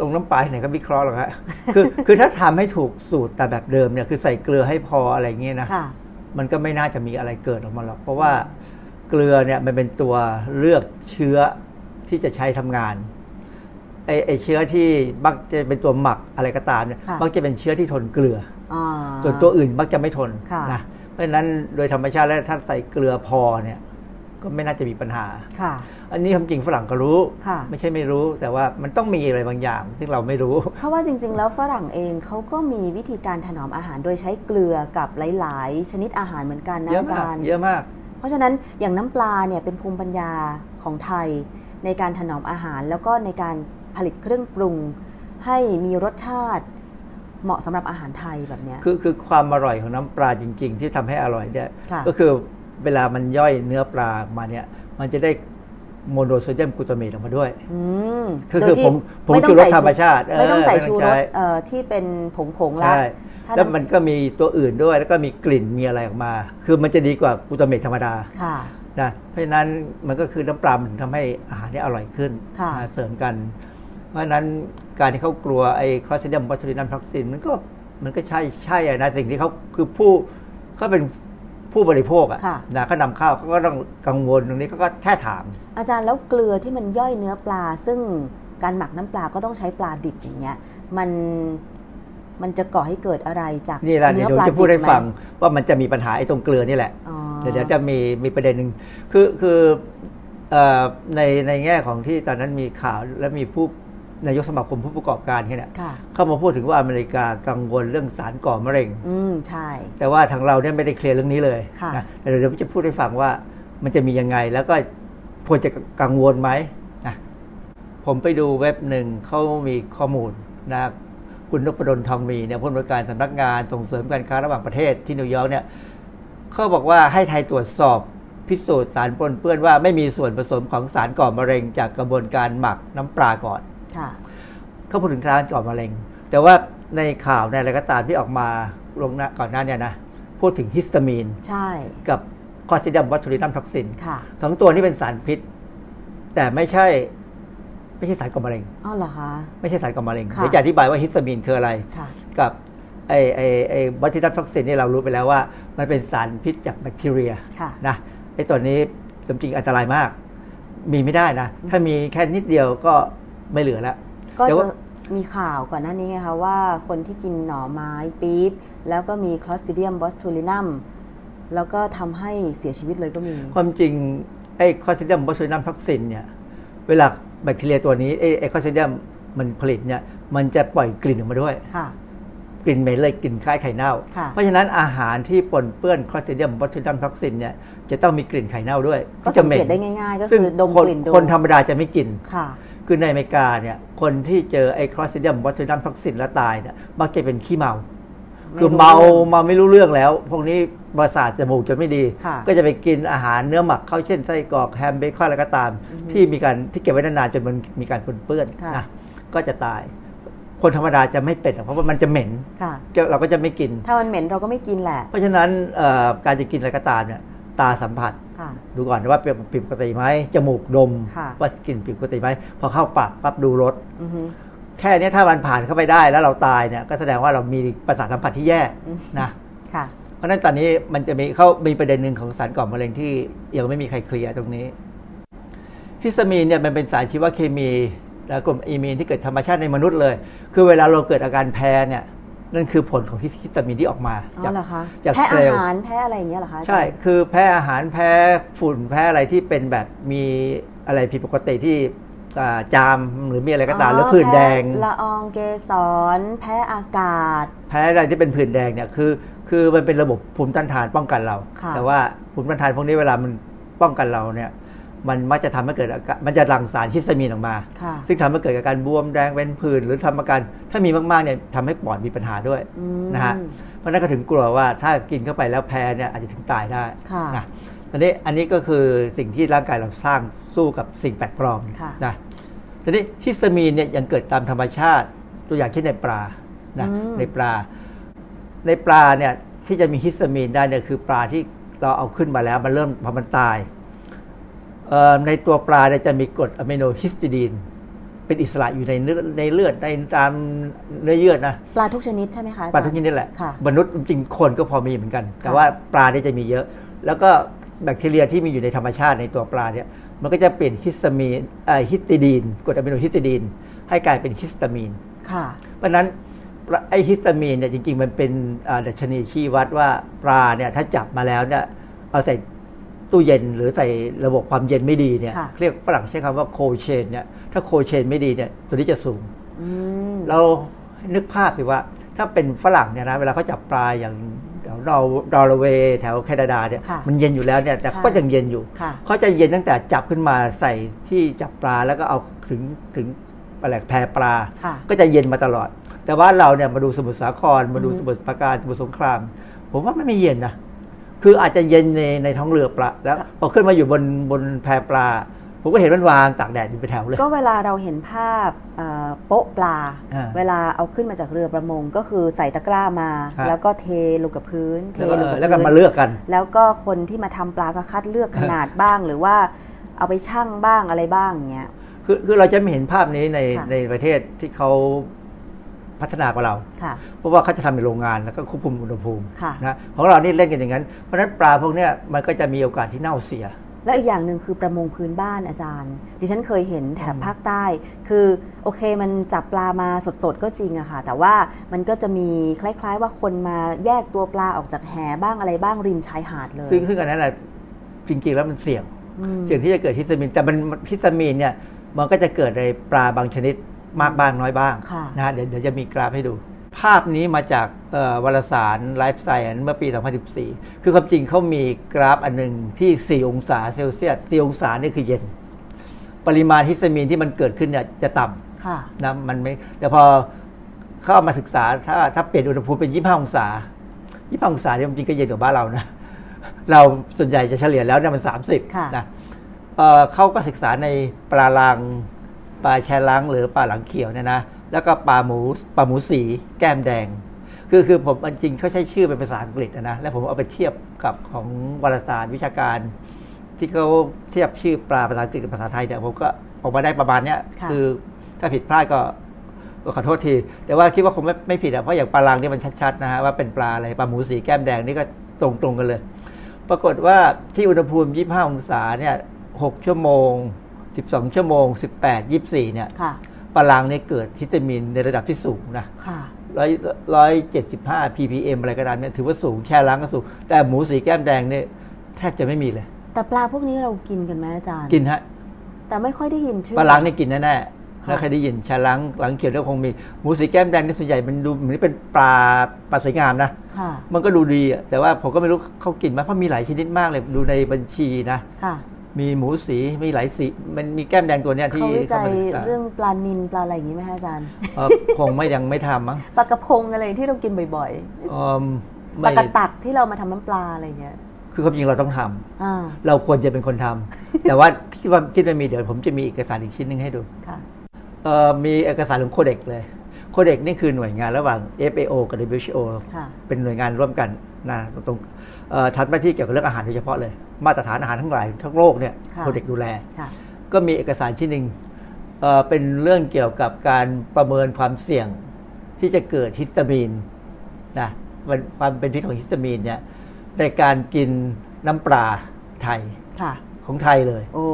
ลงน้ำปลาที่ไหนก็วิเคราะห์หรอกฮะคือคือถ้าทำให้ถูกสูตรแต่แบบเดิมเนี่ยคือใส่เกลือให้พออะไรเงี้ยนะค่ะมันก็ไม่น่าจะมีอะไรเกิดออกมาหรอก เพราะว่าเกลือเนี่ยมันเป็นตัวเลือกเชื้อที่จะใช้ทำงาน ไอไอเชื้อที่มักจะเป็นตัวหมักอะไรก็ตามเนี่ยค่ะมักจะเป็นเชื้อที่ทนเกลืออ๋อส่วนตัวอื่นมักจะไม่ทนค่ะ นะเพราะฉะนั้นโดยธรรมชาติแล้วถ้าใส่เกลือพอเนี่ยก็ไม่น่าจะมีปัญหา ค่ะ อันนี้ความจริงฝรั่งก็รู้ ค่ะ ไม่ใช่ไม่รู้แต่ว่ามันต้องมีอะไรบางอย่างที่เราไม่รู้ เพราะว่าจริง ๆ แล้วฝรั่งเองเขาก็มีวิธีการถนอมอาหารโดยใช้เกลือกับหลาย ๆ ชนิดอาหารเหมือนกันนะเยอะอาจามากรย์ เยอะมาก เพราะฉะนั้นอย่างน้ำปลาเนี่ยเป็นภูมิปัญญาของไทยในการถนอมอาหารแล้วก็ในการ ผลิตเครื่องปรุง ให้มีรสชาติเหมาะสำหรับอาหารไทยแบบเนี้ยคือคือความอร่อยของน้ำปลาจริง ๆ ที่ทำให้อร่อยเนี่ยค่ะก็คือเวลามันย่อยเนื้อปลามาเนี่ย มันจะได้โมโนโซเดียมกลูตาเมตออกมาด้วยอืมคือโดยคือที่ผมผมไต้อชูงรสใส่ธรรมชาติ ไม่ต้องใส่เออไม่ต้องชูรสใช้เอ่อที่เป็นผงผงๆละใช่ถ้าแล้วน้ำมันก็มีตัวอื่นด้วยแล้วก็มีกลิ่นมีอะไรออกมา คือมันจะดีกว่ากลูตาเมตธรรมดาค่ะนะเพราะฉะนั้นมันก็คือน้ำปลามันถึงทำให้อาหารนี่อร่อยขึ้นค่ะนะเสริมกัน เพราะฉะนั้นการที่เขากลัวไอ้ Clostridium botulinum toxin มันก็มันก็ใช่ใช่อะนะสิ่งที่เขาคือผู้เขาเป็นผู้บริโภคอะค่ะนะเขานำเข้าเขาก็ต้องกังวลตรงนี้เขาก็แค่ถาม อาจารย์แล้วเกลือที่มันย่อยเนื้อปลา ซึ่งการหมักน้ำปลาก็ต้องใช้ปลาดิบอย่างเงี้ย มันมันจะก่อให้เกิดอะไรจากนี่แหละเนื้เดี๋ยวอปลาจะพูดให้ดิบไหมฟังว่ามันจะมีปัญหาไอ้ตรงเกลือนี่แหละอ๋อเดี๋ยวเดี๋ยวจะมีมีประเด็นหนึ่งคือคือเอ่อในในแง่ของที่ตอนนั้นมีข่าวและมีผู้ นายกสมาคมผู้ประกอบการเนี่ยค่ะเข้ามาพูดถึงว่าอเมริกากังวลเรื่องสารก่อมะเร็ง อืมใช่ แต่ว่าทางเราเนี่ยไม่ได้เคลียร์เรื่องนี้เลยค่ะนะแต่เดี๋ยวผมจะพูดให้ฟังว่ามันจะมียังไงแล้วก็ควรจะกังวลไหมนะผมไปดูเว็บหนึ่งเขามีข้อมูลนะคุณนพดลทองมีเนี่ยผู้อำนวยการสำนักงานส่งเสริมการค้าระหว่างประเทศที่นิวยอร์กเนี่ยเขาบอกว่าให้ไทยตรวจสอบพิสูจน์สารปนเปื้อนว่าไม่มีส่วนผสมของสารก่อมะเร็งจากกระบวนการหมักน้ำปลาก่อนค่ะ เขาพูดถึงสารก่อมะเร็ง แต่ว่าในข่าวในอะไรก็ตามที่ออกมาลงหน้าก่อนหน้าเนี่ยนะพูดถึงฮิสตามีนใช่กับ Clostridium botulinum toxin ค่ะสองตัวนี้เป็นสารพิษ แต่ไม่ใช่ ไม่ใช่สารก่อมะเร็งอ๋อเหรอคะไม่ใช่สารก่อมะเร็งค่ะเดี๋ยวจะอธิบายว่าฮิสตามีนคืออะไรค่ะกับไอไอไอ botulinum toxin นี่เรารู้ไปแล้วว่า มันเป็นสารพิษจากแบคทีเรียค่ะนะไอตัวนี้จริงๆอันตรายมาก มีไม่ได้นะ ถ้ามีแค่นิดเดียวก็ ไม่เหลือแล้วก็เดี๋ยวจะมีข่าวก่อนหน้านี้ไงคะว่าคนที่กินหน่อไม้ปี๊บ แล้วก็มีคลอส t ิเดียมบอสทูลินัมแล้วก็ทำให้เสียชีวิตเลยก็มี ความจริงไอ้ Clostridium botulinum toxin เนี่ยเวลาแบคทีเรียตัวนี้ไอ้ไอ้ Clostridium มันผลิตเนี่ยมันจะปล่อยกลิ่นออกมาด้วยค่ะกลิ่นเหม็นเลยกลิ่นคล้ายไข่เน่าค่ะเพราะฉะนั้นอาหารที่ปนเปื้อน Clostridium botulinum toxin เนี่ยจะต้องมีกลิ่นไข่เน่าด้วย ก็ที่จะสังหม็นเกตได้ง่ายๆ ก็ซึ่งคือดมคนกลิ่นดูคนธรรมดาจะไม่กินค่ะ คือในอเมริกาเนี่ยคนที่เจอไอ้ Clostridium botulinum toxin แล้วตายเนี่ยมักจะเป็นขี้เมาไม่คือรู้เมาเรื่องมาไม่รู้เรื่องแล้ว พวกนี้ประสาทจมูกจะไม่ดีค่ะก็จะไปกินอาหารเนื้อหมักเข้าเช่นไส้กรอกแฮมเบคอนอะไรก็ตามอือฮึที่มีการที่เก็บไว้นานๆจนมันมีการปนเปื้อนค่ะนะก็จะตายคนธรรมดาจะไม่เป็นหรอกเพราะว่ามันจะเหม็นค่ะจะเราก็จะไม่กิน ถ้ามันเหม็นเราก็ไม่กินแหละ เพราะฉะนั้นเอ่อการจะกินอะไรก็ตามเนี่ย ตาสัมผัสค่ะดูก่อนว่าเป็นผิดปกติไหมจมูกดมค่ะว่ากลิ่นผิดปกติไหมพอเข้าปากปั๊บดูรสอือฮึแค่เนี้ยถ้ามันผ่านเข้าไปได้แล้วเราตายเนี่ย ก็แสดงว่าเรามีประสาทสัมผัสที่แย่อืมนะค่ะเพราะฉะนั้นตอนนี้มันจะมีเขามีประเด็นหนึ่งของสารก่อมะเร็งที่ยังไม่มีใครเคลียร์ตรงนี้ฮิสตามีนเนี่ยมันเป็นสารชีวเคมีและกลุ่มอีมีนที่เกิดธรรมชาติในมนุษย์เลย คือเวลาเราเกิดอาการแพ้เนี่ย นั่นคือผลของฮิสตามีนที่ออกมาอ๋จาอกเหรอคะจากแพ้เซอาลล์หารแพ้อะไรอย่างเงี้ยเหรอคะอาจารย์ใช่คือแพ้อาหารแพ้ฝุ่นแพ้อะไรที่เป็นแบบมีอะไรผิดปกติที่อ่าจามหรือมีอะไรก็ตามหรือผื่นแดงพ้ละอองเกสรแพ้อากาศ แพ้อะไรที่เป็นผื่นแดงเนี่ยคือ คือมันเป็นระบบภูมิต้านทานป้องกันเราค่ะแต่ว่าภูมิต้านทานพวกนี้เวลามันป้องกันเราเนี่ย มันมักจะทำให้เกิดอาการมันจะหลั่งสารฮิสตามีนออกมาค่ะซึ่งทำให้เกิดอาการบวมแดงเป็นผื่นหรือทำอาการถ้ามีมากๆเนี่ยทำให้ปอดมีปัญหาด้วยอืมนะฮะเพราะฉะนั้นก็ถึงกลัวว่าถ้ากินเข้าไปแล้วแพ้เนี่ยอาจจะถึงตายได้ค่ะนะตอนนี้อันนี้ก็คือสิ่งที่ร่างกายเราสร้างสู้กับสิ่งแปลกปลอมค่ะนะตอนนี้ฮิสตามีนเนี่ยยังเกิดตามธรรมชาติตัวอย่างเช่นในปลานะอืมในปลา ในปลาเนี่ยที่จะมีฮิสตามีนได้เนี่ยคือปลาที่เราเอาขึ้นมาแล้วมันเริ่มพอมันตายเอ่อ ในตัวปลาเนี่ยจะมีกรดอะมิโนฮิสติดีน เป็นอิสระอยู่ในเนื้อในเลือดในตามเนื้อเยื่อนะปลาทุกชนิดใช่ไหมคะอจรย์ปลาทุกชนิดนี่แหละค่ะมนุษย์จริงๆคนก็พอมีเหมือนกัน แต่ค่ะว่าปลาเนี่ยจะมีเยอะ แล้วก็แบคทีเรียที่มีอยู่ในธรรมชาติในตัวปลาเนี่ยมันก็จะเปลี่ยนฮิสตามีนเอ่อฮิสติดีนกรดอะมิโนฮิสติดีน ให้กลายเป็นฮิสตามีนค่ะเพราะฉะนั้นปลาไอฮิสตามีนเนี่ยจริงๆ มันเป็นอ่าดัชนีชี้วัดว่าปลาเนี่ยถ้าจับมาแล้วเนี่ยเอาใส่ ตู้เย็นหรือใส่ระบบความเย็นไม่ดีเนี่ยค่ะเรียกฝรั่งใช้คำว่า cold chain เนี่ยถ้า cold chain ไม่ดีเนี่ยตัวนี้จะสูงอืมเรานึกภาพสิว่า ถ้าเป็นฝรั่งเนี่ยนะเวลาเขาจับปลาอย่างแถวนอร์ดอร์เวย์แถวแคนาดาเนี่ยค่ะมันเย็นอยู่แล้วเนี่ยแต่ค่ะก็ยังเย็นอยู่ค่ะเขาจะเย็นตั้งแต่จับขึ้นมาใส่ที่จับปลาแล้วก็เอาถึงถึงอะไรแพปลาค่ะก็จะเย็นมาตลอด แต่ว่าเราเนี่ยมาดูสมุทรสาครมาดูอืมสมุทรปราการสมุทรสงคราม ผมว่ามันไม่เย็นนะ คืออาจจะเย็นในในท้องเรือปลาแล้วพอขึ้นมาอยู่บนบนแพปลา ผมก็เห็นมันวางตากแดดอยู่เป็นแถวเลย ก็เวลาเราเห็นภาพเอ่อโป๊ะปลาอ่าเวลาเอาขึ้นมาจากเรือประมงก็คือใส่ตะกร้ามาครับแล้วก็เทลงกับพื้น เทแล้วก็ลงกับแล้วก็พื้นมาเลือกกัน แล้วก็คนที่มาทำปลาก็คัดเลือกขนาดบ้าง หรือว่าเอาไปชั่งบ้างอะไรบ้างอย่างเงี้ยคือคือเราจะไม่เห็นภาพนี้ในค่ะในประเทศที่เขา พัฒนากว่าเราค่ะเพราะว่าเขาจะทำในโรงงานแล้วก็ควบคุมอุณหภูมิค่ะนะของเรานี่เล่นกันอย่างนั้น เพราะฉะนั้นปลาพวกเนี้ยมันก็จะมีโอกาสที่เน่าเสีย แล้วอีกอย่างหนึ่งคือประมงพื้นบ้านอาจารย์ ดิฉันเคยเห็นแถบอืมภาคใต้ คือโอเคมันจับปลามาสดๆก็จริงอะค่ะ แต่ว่ามันก็จะมีคล้ายๆ ว่าคนมาแยกตัวปลาออกจากแหบ้างอะไรบ้างริมชายหาดเลย ซึ่งซึ่งอันนั้นแหะจริงๆแล้วมันเสี่ยงอืมเสี่ยงที่จะเกิดฮิสตามีนแต่มันฮิสตามีนเนี่ยมันก็จะเกิดในปลาบางชนิด มากบ้างน้อยบ้างค่ะนะเดี๋ยวเดี๋ยวจะมีกราฟให้ดู ภาพนี้มาจากเอ่อวารสาร Life Science เมื่อปี 2014 คือความจริงเขามีกราฟอันหนึ่งที่ 4 องศาเซลเซียส 4 องศานี่คือเย็น ปริมาณฮิสตามีนที่มันเกิดขึ้นเนี่ยจะต่ำค่ะนะมันไม่แต่พอเข้ามาศึกษาถ้าถ้าเปลี่ยนอุณหภูมิเป็น 25 องศา 25 องศาเนี่ยจริงๆก็เย็นกว่าบ้านเรานะเราส่วนใหญ่จะเฉลี่ยแล้วเนี่ยมัน 30ค่ะนะเอ่อเขาก็ศึกษาในปลาลัง ปลาแชลังหรือปลาหลังเขียวเนี่ยนะแล้วก็ปลาหมูปลาหมูสีแก้มแดง คือคือผมจริงเขาใช้ชื่อเป็นภาษาอังกฤษนะนะแล้วผมเอาไปเทียบกับของวารสารวิชาการ ที่เขาเทียบชื่อปลาภาษาอังกฤษกับภาษาไทยเนี่ยผมก็ออกมาได้ประมาณเนี้ยค่ะคือถ้าผิดพลาดก็ก็ขอโทษที แต่ว่าคิดว่าคงไม่ไม่ผิดอะเพราะอย่างปลาลังนี่มันชัดๆนะฮะว่าเป็นปลาอะไรปลาหมูสีแก้มแดงนี่ก็ตรงๆกันเลย ปรากฏว่าที่อุณหภูมิ 25 องศาเนี่ย 6 ชั่วโมง 12 ชั่วโมง 18 24 เนี่ยค่ะปลาลังเนี่ยเกิดฮิสตามีนในระดับที่สูงนะค่ะร้อยร้อยเจ็ดสิบห้า ppm อะไรก็ตามเนี่ยถือว่าสูงแช่ล้างก็สูง แต่หมูสีแก้มแดงเนี่ยแทบจะไม่มีเลย แต่ปลาพวกนี้เรากินกันไหมอาจารย์ กินฮะ แต่ไม่ค่อยได้ยินชื่อปลาล้างนี่กินแน่ๆค่ะแล้วใครได้ยินชาล้างหลังเขียวแล้วคงมีหมูสีแก้มแดงนี่ส่วนใหญ่มันดูเหมือนเป็นปลาปลาสวยงามนะค่ะมันก็ดูดีอะแต่ว่าผมก็ไม่รู้เขากินไหมเพราะมีหลายชนิดมากเลยดูในบัญชีนะค่ะ มีหมูสีมีหลายสีมันมีแก้มแดงตัวเนี้ยที่เขาวิจัยข้ามาศึกษาเรื่องปลานินปลาอะไรอย่างนี้ไหมคะอาจารย์เอ่อคงไม่ยังไม่ทำมั้งปลากระพงอะไรที่เรากินบ่อยเอิ่มๆปไม่ลากระตักที่เรามาทำน้ำปลาอะไรเงี้ยคือความจริงเราต้องทำอ่าเราควรจะเป็นคนทำแต่ว่าคิดว่าคิดว่ามีเดี๋ยวผมจะมีเอกสารอีกชิ้นหนึงให้ดูค่ะเอ่อมีเอกสารของโคเด็กเลยโคเด็กนี่คือหน่วยงานระหว่าง FAO กับ WHO ค่ะเป็นหน่วยงานร่วมกันนะตรงเอ่อ ทำหน้าที่เกี่ยวกับเรื่องอาหารโดยเฉพาะเลย มาตรฐานอาหารทั้งหลายทั้งโลกเนี่ยค่ะโคเด็กดูแลค่ะก็มีเอกสารชิ้นหนึ่งเอ่อเป็นเรื่องเกี่ยวกับการประเมินความเสี่ยงที่จะเกิดฮิสตามีนนะมันความเป็นพิษของฮิสตามีนเนี่ยในการกินน้ำปลาไทยค่ะของไทยเลยโอ้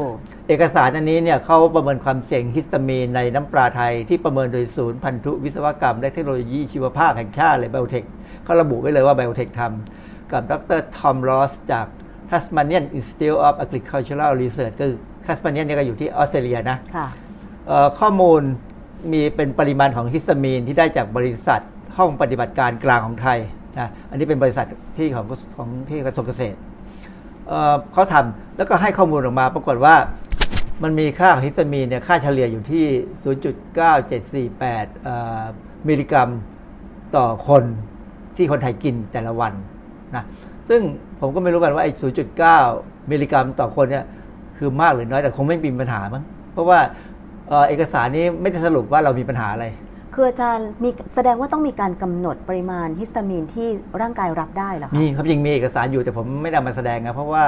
เอกสารอันนี้เนี่ยเขาประเมินความเสี่ยงฮิสตามีนในน้ำปลาไทย ที่ประเมินโดยศูนย์พันธุวิศวกรรม และเทคโนโลยีชีวภาพแห่งชาติเลยไบโอเทคเขาระบุไว้เลยว่าไบโอเทคทำ กับดรทอมรอสจาก Tasmanian Institute of Agricultural Research ก็คือ Tasmanian เนี่ยก็อยู่ที่ออสเตรเลียนะค่ะเอ่อข้อมูลมีเป็นปริมาณของฮิสตามีนที่ได้จากบริษัทห้องปฏิบัติการกลางของไทยนะอันนี้เป็นบริษัทที่ของของที่กระทรวงเกษตรเอ่อเขาทำแล้วก็ให้ข้อมูลออกมาปรากฏว่ามันมีค่าของฮิสตามีนเนี่ยค่าเฉลี่ยอยู่ที่ 0.9748เอ่อมิลลิกรัมต่อคนที่คนไทยกินแต่ละวัน นะซึ่งผมก็ไม่รู้กันว่าไอ้0.9 มิลลิกรัมต่อคนเนี่ยคือมากหรือน้อยแต่คงไม่มีปัญหามั้งเพราะว่าเอ่อเอกสารนี้ไม่ได้สรุปว่าเรามีปัญหาอะไร คืออาจารย์มีแสดงว่าต้องมีการกำหนดปริมาณฮิสตามีนที่ร่างกายรับได้เหรอคะมีครับยังมีเอกสารอยู่แต่ผมไม่ได้เอามาแสดงนะเพราะว่า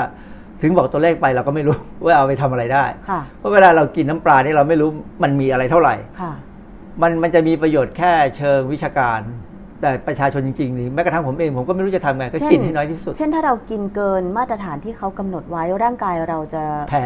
ถึงบอกตัวเลขไปเราก็ไม่รู้ว่าเอาไปทำอะไรได้ค่ะเพราะเวลาเรากินน้ำปลานี่เราไม่รู้มันมีอะไรเท่าไหร่ค่ะมันมันจะมีประโยชน์แค่เชิงวิชาการ แต่ประชาชนจริงๆนี่แม้กระทั่งผมเองผมก็ไม่รู้จะทำไงก็เช่นกินให้น้อยที่สุด เช่นถ้าเรากินเกินมาตรฐานที่เขากำหนดไว้ร่างกายเราจะแพ้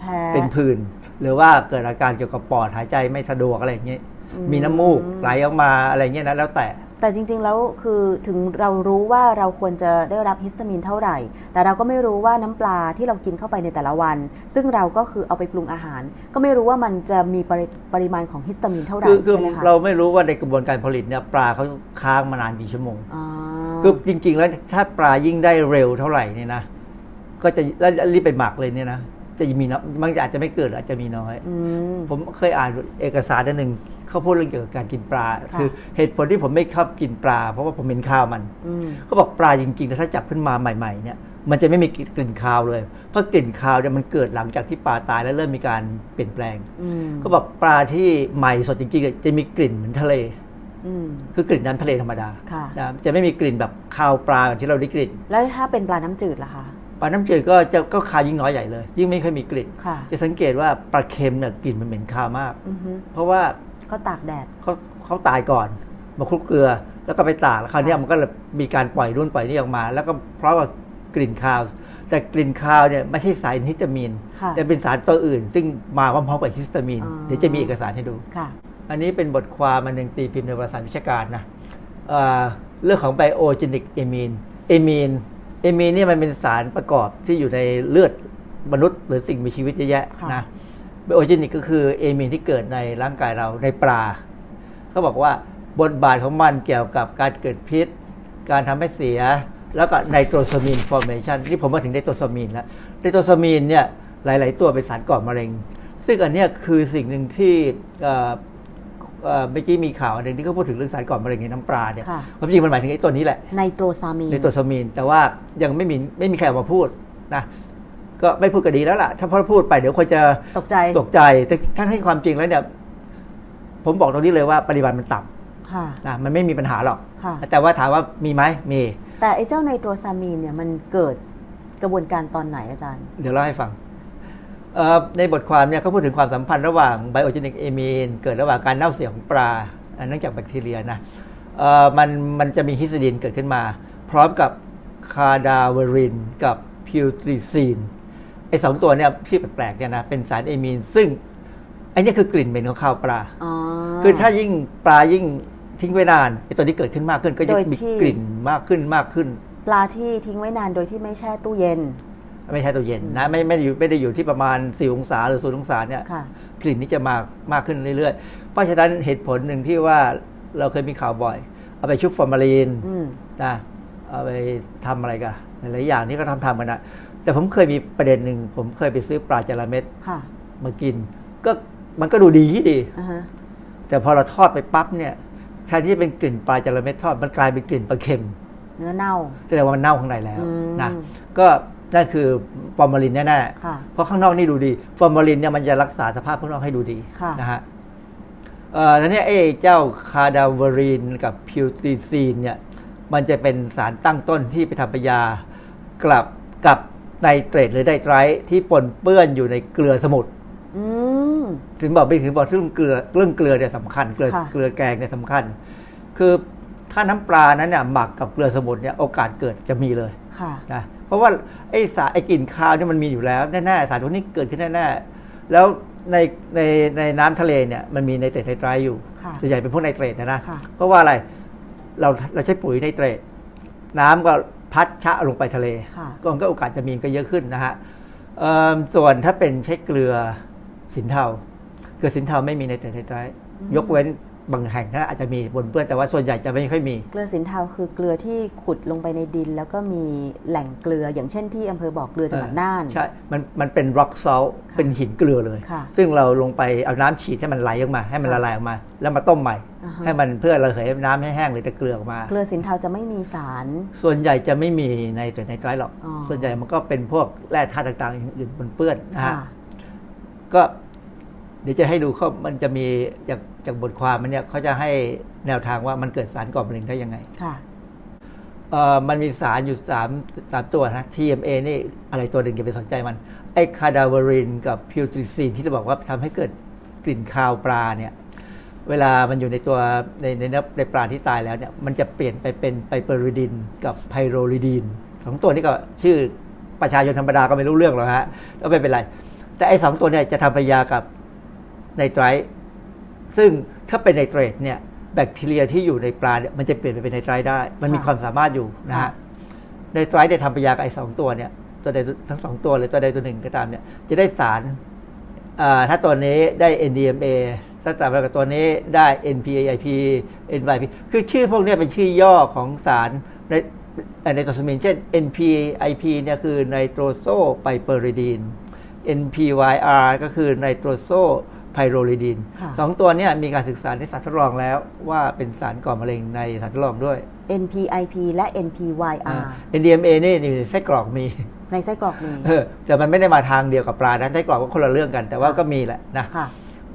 แพ้เป็นผื่นหรือว่าเกิดอาการเกี่ยวกับปอดหายใจไม่สะดวกอะไรอย่างเงี้ยอืมมีน้ำมูกไหลออกมาอะไรเงี้ยนะแล้วแต่ แต่จริงๆแล้วคือถึงเรารู้ว่าเราควรจะได้รับฮิสตามีนเท่าไหร่ แต่เราก็ไม่รู้ว่าน้ำปลาที่เรากินเข้าไปในแต่ละวัน ซึ่งเราก็คือเอาไปปรุงอาหาร ก็ไม่รู้ว่ามันจะมีปริปริมาณของฮิสตามีนเท่าไหร่คือคือใช่ไหมคะเราไม่รู้ว่าในกระบวนการผลิตเนี่ยปลาเขาค้างมานานกี่ชั่วโมงอ๋อคือจริง ๆ แล้วถ้าปลายิ่งได้เร็วเท่าไหร่เนี่ยนะก็จะแล้วรีบไปหมักเลยเนี่ยนะจะมีน้อยมันอาจจะไม่เกิดอาจจะมีน้อยอืมผมเคยอ่านเอกสารอันหนึ่งเขาพูดเรื่องเกี่ยวกับการกินปลาค่ะคือเหตุผลที่ผมไม่ชอบกินปลา เพราะว่าผมเห็นข้าวมันอืมเขาบอกปลาจริงๆถ้าจับขึ้นมาใหม่ๆเนี่ยมันจะไม่มีกลิ่นคาวเลย เพราะกลิ่นคาวเนี่ยมันเกิดหลังจากที่ปลาตายแล้วเริ่มมีการเปลี่ยนแปลงอืมเขาบอกปลาที่ใหม่สดจริงๆจะมีกลิ่นเหมือนทะเลอืมคือกลิ่นน้ำทะเลธรรมดาค่ะนะจะไม่มีกลิ่นแบบคาวปลาแบบที่เราได้กลิ่น แล้วถ้าเป็นปลาน้ำจืดล่ะคะปลาน้ำจืดก็จะก็คาวยิ่งน้อยใหญ่เลย ยิ่งไม่ค่อยมีกลิ่นค่ะจะสังเกตว่าปลาเค็มเนี่ยกลิ่นมันเหม็นคาวมากอือฮึเพราะว่า เขาตากแดดเขาเขาตายก่อนมาคลุกเกลือ แล้วก็ไปตากแล้วคราวเนี้ยมันก็เลยมีการปล่อยรุ่นปล่อยนี่ออกมา แล้วก็เพราะว่ากลิ่นคาว แต่กลิ่นคาวเนี่ยไม่ใช่สารฮิสตามีนค่ะแต่เป็นสารตัวอื่น ซึ่งมาพร้อมๆกับฮิสตามีนอ๋อเดี๋ยวจะมีเอกสารให้ดูค่ะอันนี้เป็นบทความมันหนึ่งตีพิมพ์ในวารสารวิชาการนะเอ่อเรื่องของ biogenic amine amine amine เนี่ยมันเป็นสารประกอบที่อยู่ในเลือดมนุษย์หรือสิ่งมีชีวิตเยอะแยะค่ะนะ biogenic ก็คือเอมีนที่เกิดในร่างกายเราในปลาเขาบอกว่าบทบาทของมันเกี่ยวกับการเกิดพิษ การทำให้เสีย แล้วก็ nitrosamine formation นี่ผมมาถึงไนโตรซามีนแล้วไนโตรซามีนเนี่ยหลาย ๆ ตัวเป็นสารก่อมะเร็ง ซึ่งอันเนี้ยคือสิ่งหนึ่งที่เอ่อเอ่อเมื่อกี้มีข่าวอันหนึ่งที่เขาพูดถึงเรื่องสารก่อมะเร็งในน้ำปลาเนี่ยค่ะความจริงมันหมายถึงไอ้ตัวนี้แหละไนโตรซามีนในตัวซามีน แต่ว่ายังไม่มีไม่มีใครออกมาพูดนะ ก็ไม่พูดก็ดีแล้วล่ะ ถ้าพอพูดไปเดี๋ยวคนจะตกใจตกใจ แต่ทั้งที่ความจริงแล้วเนี่ย ผมบอกตรงนี้เลยว่าปริมาณมันต่ค่ะำนะมันไม่มีปัญหาหรอกค่ะแต่ว่าถามว่ามีไหมมี แต่ไอ้เจ้าไนโตรซามีนเนี่ยมันเกิดกระบวนการตอนไหนอาจารย์ เดี๋ยวเล่าให้ฟังเอ่อในบทความเนี่ยเขาพูดถึงความสัมพันธ์ระหว่าง biogenic amine เกิดระหว่างการเน่าเสียของปลาอันเนื่องจากแบคทีเรียนะเอ่อมันมันจะมี histidine เกิดขึ้นมา พร้อมกับ cadaverine กับ putrescine ไอ้สองตัวเนี่ยชื่อแปลกๆเนี่ยนะเป็นสารเอมีน ซึ่งไอ้เนี่ยคือกลิ่นเหม็นของคาวปลาอ๋อคือถ้ายิ่งปลายิ่งทิ้งไว้นานไอ้ตัวนี้เกิดขึ้นมากขึ้นก็ยิ่งโดยมีที่กลิ่นมากขึ้นมากขึ้น ปลาที่ทิ้งไว้นานโดยที่ไม่แช่ตู้เย็น ไม่ใช่ตัวเย็นนะไม่ไม่ได้อยู่ไม่ได้อยู่ที่ประมาณสี่องศาหรือศูนย์องศาเนี่ยค่ะกลิ่นนี้จะมากมากขึ้นเรื่อยๆ เพราะฉะนั้นเหตุผลหนึ่งที่ว่าเราเคยมีข่าวบ่อย เอาไปชุบฟอร์มาลีนอืมนะเอาไปทำอะไรกันหลายๆอย่างที่เขาทำทำกันนะ แต่ผมเคยมีประเด็นหนึ่งผมเคยไปซื้อปลาจาระเม็ดค่ะมากิน ก็มันก็ดูดีที่ดีอ่าฮะแต่พอเราทอดไปปั๊บเนี่ยแทนที่จะเป็นกลิ่นปลาจะละเม็ดทอดมันกลายเป็นกลิ่นปลาเค็ม เนื้อเน่าแสดงว่ามันเน่าข้างในแล้วอืมนะก็นั่นคือฟอร์มาลินแน่ๆค่ะเพราะข้างนอกนี่ดูดีฟอร์มาลินเนี่ยมันจะรักษาสภาพข้างนอกให้ดูดีค่ะนะฮะเอ่อทีนี้ไอ้เจ้า cadaverine กับ putrescine เนี่ย มันจะเป็นสารตั้งต้นที่ไปทำปฏิกิริยากลับกับ ไนเตรตหรือไนไตรท์ที่ปนเปื้อนอยู่ในเกลือสมุทรอืมถึงบอกไปถึงบอกเรื่องเกลือเรื่องเกลือเนี่ยสำคัญเกลือค่ะเกลือแกงเนี่ยสำคัญ คือถ้าน้ำปลานั้นเนี่ยหมักกับเกลือสมุทรเนี่ยโอกาสเกิดจะมีเลยค่ะนะเพราะว่าไอ้สารไอ้กลิ่นคาวเนี่ยมันมีอยู่แล้วแน่ๆสารพวกนี้เกิดขึ้นแน่ๆแล้วในในในน้ำทะเลเนี่ยมันมีไนเตรตไนไตรท์อยู่ค่ะส่วนใหญ่เป็นพวกไนเตรตนะนะค่ะเพราะว่าอะไรเราเราใช้ปุ๋ยไนเตรตน้ำก็ พัดชะลงไปทะเลค่ะก็มันก็โอกาสจะมีก็เยอะขึ้นนะฮะเอิ่มส่วนถ้าเป็นใช้เกลือสินเทา เกลือสินเทาไม่มีไนเตรตไนไตรท์ยกเว้น บางแห่งนะอาจจะมีปนเปื้อนแต่ว่าส่วนใหญ่จะไม่ค่อยมี เกลือสินเทาคือเกลือที่ขุดลงไปในดิน แล้วก็มีแหล่งเกลืออย่างเช่นที่อำเภอบอกเกลือจังหวัดน่านใช่ มันมันเป็น rock salt ค่ะเป็นหินเกลือเลยค่ะซึ่งเราลงไปเอาน้ำฉีดให้มันไหลออกมา ให้มันค่ะละลายออกมา แล้วมาต้มใหม่อ่าฮะให้มันเพื่อระเหยน้ำให้แห้งหรือแต่เกลือออกมา เกลือสินเทาจะไม่มีสาร ส่วนใหญ่จะไม่มีในตัวในไตรท์หรอกอ๋อส่วนใหญ่มันก็เป็นพวกแร่ธาตุต่างๆอย่างอื่นปนเปื้อนนะค่ะฮะก็ เดี๋ยวจะให้ดูเขามันจะมีจากจากบทความมันเนี่ยเขาจะให้แนวทางว่ามันเกิดสารก่อมะเร็งได้ยังไงค่ะเอ่อมันมีสารอยู่สามสามตัวนะ TMA นี่อะไรตัวหนึ่งอย่าไปสนใจมัน ไอ้คาดาเวรินกับพิวตริซีนที่เราบอกว่าทำให้เกิดกลิ่นคาวปลาเนี่ย เวลามันอยู่ในตัวในในเนื้อในปลาที่ตายแล้วเนี่ย มันจะเปลี่ยนไปเป็นไพเปอริดินกับไพโรลิดีนสองตัวนี้ก็ชื่อประชาชนธรรมดาก็ไม่รู้เรื่องหรอกฮะก็ไม่เป็นไร แต่ไอ้สองตัวเนี่ยจะทำปฏิกิริยากับ ไนไตรท์ซึ่งถ้าเป็นไนเตรตเนี่ยแบคทีเรียที่อยู่ในปลาเนี่ยมันจะเปลี่ยนไปเป็นไนไตรท์ได้ มันมีค่ะความสามารถอยู่นะค่ะฮะไนไตรท์เนี่ยทำปฏิกิริยากับไอ้สองตัวเนี่ยตัวใดตัวทั้งสองตัวเลยตัวใดตัวหนึ่งก็ตามเนี่ยจะได้สารอ่าถ้าตัวนี้ได้ NDMA ถ้าต่างไปกับตัวนี้ได้ NPAIP NYP คือชื่อพวกเนี้เป็นชื่อย่อของสารในในตัวสมินเช่น NPAIP เนี่ยคือไนโตรโซไพเปอริดีน NPYR ก็คือไนโตรโซ ไพโรลิดีนค่ะสองตัวเนี้มีการศึกษาในสัตว์ทดลองแล้วว่าเป็นสารก่อมะเร็งในสัตว์ทดลองด้วย NPIP และ NPYR อ่า NDMA นี่อยู่ในไส้กรอกมี ในไส้กรอกมีเออแต่มันไม่ได้มาทางเดียวกับปลานะไส้กรอกก็คนละเรื่องกัน แต่ว่าค่ะก็มีแหละนะค่ะ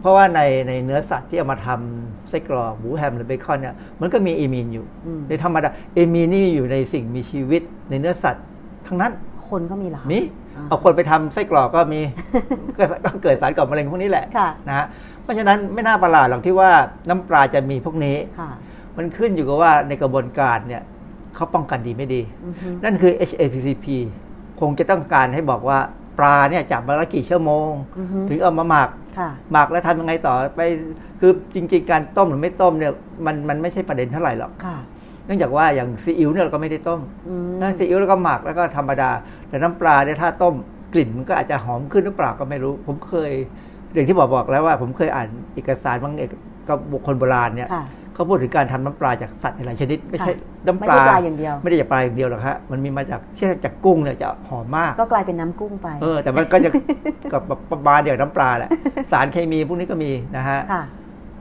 เพราะว่าในในเนื้อสัตว์ที่เอามาทำไส้กรอกหมูแฮมหรือเบคอนเนี่ยมันก็มีเอมีนอยู่อืมในธรรมดาเอมีนนี่อยู่ในสิ่งมีชีวิตในเนื้อสัตว์ ทั้งนั้น คนก็มีเหรอคะมีอ่าเอาคนไปทำไส้กรอกก็มีก็ก็เกิดสารก่อมะเร็งพวกนี้แหละค่ะนะฮะเพราะฉะนั้นไม่น่าประหลาดหรอกที่ว่าน้ำปลาจะมีพวกนี้ค่ะมันขึ้นอยู่กับว่าในกระบวนการเนี่ยเขาป้องกันดีไม่ดีอือฮึนั่นคือ HACCP คงจะต้องการให้บอกว่าปลาเนี่ยจับมาแล้วกี่ชั่วโมงอือฮึถึงเอามาหมักค่ะหมักแล้วทำยังไงต่อไป คือจริง ๆ การต้มหรือไม่ต้มเนี่ยมันมันไม่ใช่ประเด็นเท่าไหร่หรอกค่ะเนื่องจากว่าอย่างซีอิ๊วเนี่ยเราก็ไม่ได้ต้มอืมนะซีอิ๊วแล้วก็หมักแล้วก็ธรรมดา แต่น้ำปลาเนี่ยถ้าต้มกลิ่นมันก็อาจจะหอมขึ้นหรือเปล่าก็ไม่รู้ ผมเคยอย่างที่บอกบอกแล้วว่า ผมเคยอ่านเอกสารบางเอกกับบุคคลโบราณเนี่ยค่ะเขาพูดถึงการทำน้ำปลาจากสัตว์หลายชนิด ไม่ใช่ค่ะน้ำปลาไม่ใช่ปลาอย่างเดียวไม่ได้จากปลาอย่างเดียวหรอกฮะมันมีมาจากเช่นจากกุ้งเนี่ยจะหอมมาก ก็กลายเป็นน้ำกุ้งไปเออแต่มันก็จะกับประมาณเดียวกับน้ำปลาแหละสารเคมีพวกนี้ก็มีนะฮะค่ะ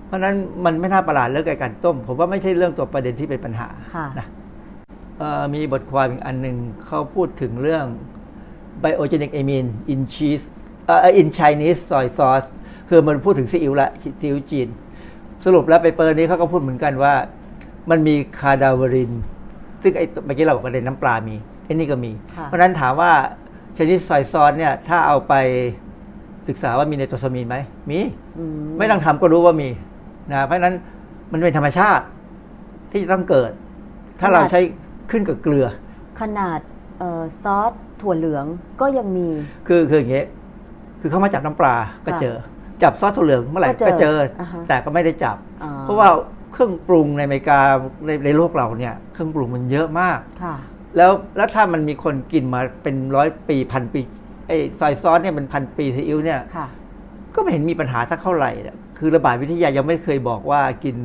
เพราะฉะนั้นมันไม่น่าประหลาดเรื่องการต้ม ผมว่าไม่ใช่เรื่องตัวประเด็นที่เป็นปัญหาค่ะนะเอ่อมีบทความอีกอันหนึ่งเขาพูดถึงเรื่อง biogenic amine in cheese เอ่อ in Chinese soy sauce คือมันพูดถึงซีอิ๊วละซีอิ๊วจีน สรุปแล้วไปเปอร์นี้เขาก็พูดเหมือนกันว่า มันมีคาดาเวริน ซึ่งไอ้เมื่อกี้เราบอกประเด็นน้ำปลามีไอ้นี่ก็มีค่ะเพราะฉะนั้นถามว่าชนิดซอยซอสเนี่ย ถ้าเอาไปศึกษาว่ามีไนโตรซามีนไหมมีอืไม่ต้องทำก็รู้ว่ามี นะเพราะฉะนั้นมันเป็นธรรมชาติที่จะต้องเกิด ถ้าเราใช้ขึ้นกับเกลือ ขนาดเอ่อซอสถั่วเหลืองก็ยังมี คือคืออย่างเงี้ยคือเขามาจับน้ำปลาก็ค่ะเจอ จับซอสถั่วเหลืองเมื่อไหร่ก็เจอก็เจออาฮะแต่ก็ไม่ได้จับอ๋อเพราะว่าเครื่องปรุงในอเมริกาในในโลกเราเนี่ย เครื่องปรุงมันเยอะมากค่ะแล้วแล้วถ้ามันมีคนกินมาเป็นร้อยปีพันปีไอ้ซอยซอสเนี่ยเป็นพันปีซีอิ๊วเนี่ยค่ะก็ไม่เห็นมีปัญหาสักเท่าไหร่เนี่ย คือระบาดวิทยายังไม่เคยบอกว่ากิน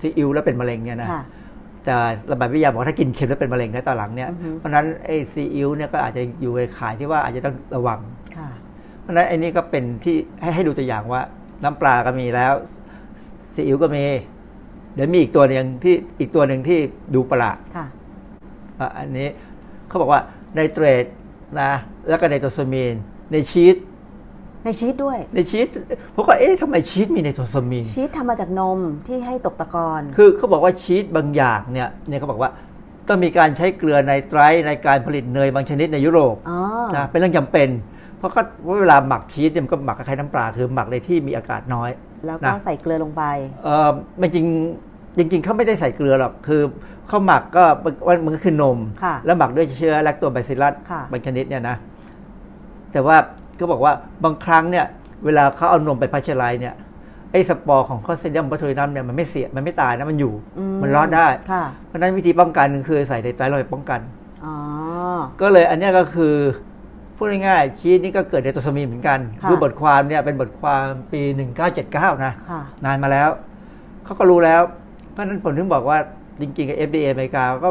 ซีอิ๊วแล้วเป็นมะเร็งเนี่ยนะค่ะแต่ระบาดวิทยาบอกว่าถ้ากินเค็มแล้วเป็นมะเร็งในตอนหลังเนี่ยอือฮึเพราะฉะนั้นไอ้ซีอิ๊วเนี่ยก็อาจจะอยู่ในข่ายที่ว่าอาจจะต้องระวังค่ะเพราะฉะนั้นไอ้นี่ก็เป็นที่ให้ให้ดูตัวอย่างว่า น้ำปลาก็มีแล้วซีอิ๊วก็มี เดี๋ยวมีอีกตัวหนึ่งที่อีกตัวหนึ่งที่ดูประหลาดค่ะอะอันนี้เขาบอกว่าไนเตรตนะ แล้วก็ไนโตรซามีนในชีส ในชีสด้วย ในชีสผมก็เอ๊ะทำไมชีสมีไนโตรซามีนชีสทำมาจากนมที่ให้ตกตะกอนคือเขาบอกว่าชีสบางอย่างเนี่ยเนี่ยเขาบอกว่าต้องมีการใช้เกลือไนไตรท์ในการผลิตเนยบางชนิดในยุโรปอ๋อนะเป็นเรื่องจำเป็น เพราะก็เวลาหมักชีสเนี่ยมันก็หมักคล้ายๆน้ำปลาคือหมักในที่มีอากาศน้อย แล้วก็นะใส่เกลือลงไปเออไม่จริงจริงๆเขาไม่ได้ใส่เกลือหรอก คือเขาหมักก็มันมันก็คือนมค่ะแล้วหมักด้วยเชื้อแลคโตบาซิลลัสค่ะบางชนิดเนี่ยนะ แต่ว่า ก็บอกว่าบางครั้งเนี่ยเวลาเขาเอานมไป pasteurize เนี่ยไอ้สปอร์ของ Clostridium botulinum เนี่ยมันไม่เสียมันไม่ตายนะมันอยู่อืมมันรอดได้ค่ะเพราะฉะนั้นวิธีป้องกันคือใส่ไนไตรท์ลงไปป้องกันอ๋อก็เลยอันเนี้ยก็คือพูดง่ายๆชีสนี่ก็เกิดไนโตรซามีนเหมือนกันค่ะคือบทความเนี่ยเป็นบทความปี 1979 นะค่ะนานมาแล้ว เขาก็รู้แล้ว เพราะฉะนั้นผมถึงบอกว่าจริงๆกับ FDA อเมริกาก็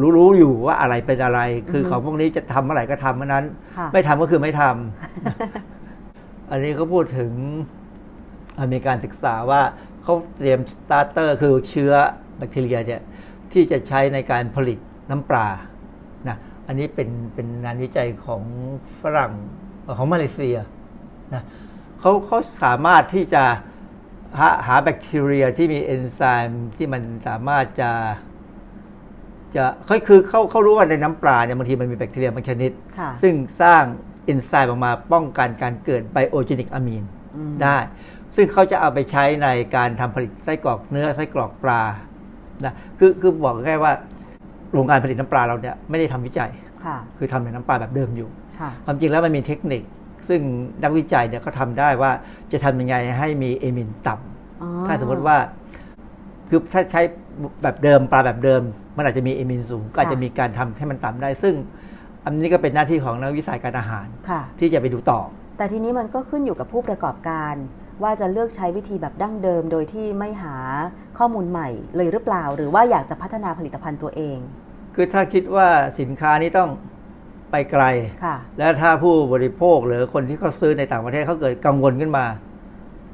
รู้รู้อยู่ว่าอะไรเป็นอะไร คืออฮึของพวกนี้จะทำเมื่อไหร่ก็ทำเมื่อนั้นค่ะไม่ทำก็คือไม่ทำอันนี้เขาพูดถึงอะมีการศึกษาว่าเขาเตรียมสตาร์เตอร์คือเชื้อแบคทีเรียเนี่ยที่จะใช้ในการผลิตน้ำปลานะอันนี้เป็นเป็นงานวิจัยของฝรั่งเอ่อของมาเลเซียนะเขาเขาสามารถที่จะหาหาแบคทีเรียที่มีเอนไซม์ที่มันสามารถจะ จะเขาคือเขาเขารู้ว่าในน้ำปลาเนี่ยบางทีมันมีแบคทีเรียบางชนิดค่ะซึ่งสร้างเอนไซม์ออกมาป้องกันการเกิดไบโอเจนิกอะมีนอืมได้ ซึ่งเขาจะเอาไปใช้ในการทำผลิตไส้กรอกเนื้อไส้กรอกปลานะคือคือบอกแค่ว่าโรงงานผลิตน้ำปลาเราเนี่ยไม่ได้ทำวิจัยค่ะคือทำในน้ำปลาแบบเดิมอยู่ค่ะความจริงแล้วมันมีเทคนิค ซึ่งนักวิจัยเนี่ยเขาทำได้ว่าจะทำยังไงให้มีเอมินต่ำอ๋อถ้าสมมติว่าคือถ้าใช้ แบบเดิมปลาแบบเดิม มันอาจจะมีเอมินสูง ก็อาจจะมีการทำให้มันต่ำได้ ซึ่ง อันนี้ก็เป็นหน้าที่ของนักวิสัยการอาหารค่ะที่จะไปดูต่อ แต่ทีนี้มันก็ขึ้นอยู่กับผู้ประกอบการ ว่าจะเลือกใช้วิธีแบบดั้งเดิม โดยที่ไม่หาข้อมูลใหม่เลยหรือเปล่า หรือว่าอยากจะพัฒนาผลิตภัณฑ์ตัวเอง คือถ้าคิดว่าสินค้านี้ต้องไปไกลค่ะแล้วถ้าผู้บริโภคหรือคนที่เขาซื้อในต่างประเทศเขาเกิดกังวลขึ้นมา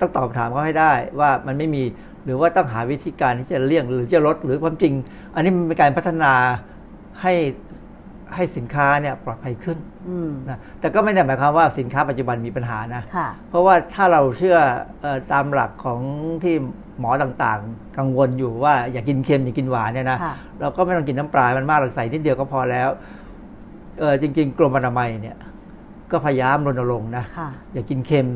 ต้องตอบถามเขาให้ได้ว่ามันไม่มี หรือว่าต้องหาวิธีการที่จะเลี่ยงหรือจะลดหรือความจริง อันนี้มันเป็นการพัฒนาให้ให้สินค้าเนี่ยปลอดภัยขึ้นอืมนะแต่ก็ไม่ได้หมายความว่าสินค้าปัจจุบันมีปัญหานะค่ะเพราะว่าถ้าเราเชื่อเออตามหลักของที่หมอต่างๆ กังวลอยู่ว่าอย่ากินเค็มอย่ากินหวานเนี่ยนะค่ะเราก็ไม่ต้องกินน้ำปลา มันมากหรอกใส่นิดเดียวก็พอแล้วเออจริง ๆ กรมอนามัยเนี่ย ก็พยายามรณรงค์นะค่ะอย่ากินเค็ม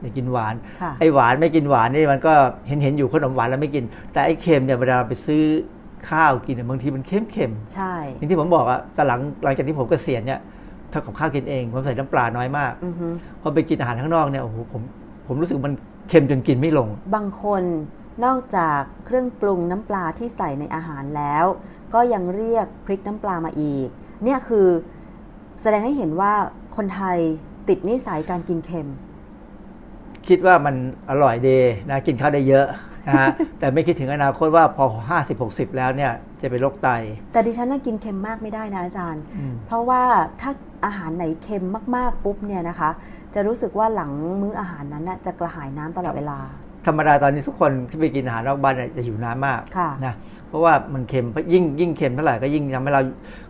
อย่ากินหวานค่ะไอ้หวานไม่กินหวานนี่มันก็เห็นเห็นอยู่ขนมหวานแล้วไม่กิน แต่ไอ้เค็มเนี่ยเวลาไปซื้อข้าวกินเนี่ยบางทีมันเค็มเค็มๆใช่อย่างที่ผมบอกอะแต่หลังหลังจากที่ผมเกษียณเนี่ยทำกับข้าวกินเองผมใส่น้ำปลาน้อยมากอือฮึพอไปกินอาหารข้างนอกเนี่ยโอ้โหผมผมรู้สึกมันเค็มจนกินไม่ลง บางคนนอกจากเครื่องปรุงน้ำปลาที่ใส่ในอาหารแล้ว ก็ยังเรียกพริกน้ำปลามาอีก เนี่ยคือแสดงให้เห็นว่าคนไทยติดนิสัยการกินเค็ม คิดว่ามันอร่อยดีนะกินข้าวได้เยอะนะฮะแต่ไม่คิดถึงอนาคตว่าพอ 50 60 แล้วเนี่ยจะเป็นโรคไต แต่ดิฉันน่ะกินเค็มมากไม่ได้นะอาจารย์อืมเพราะว่าถ้าอาหารไหนเค็มมากๆปุ๊บเนี่ยนะคะ จะรู้สึกว่าหลังมื้ออาหารนั้นน่ะจะกระหายน้ำตลอดเวลา ธรรมดาตอนนี้ทุกคนที่ไปกินอาหารนอกบ้านเนี่ยจะหิวน้ำมากค่ะนะ เพราะว่ามันเค็มยิ่งยิ่งเค็มเท่าไหร่ก็ยิ่งทำให้เรา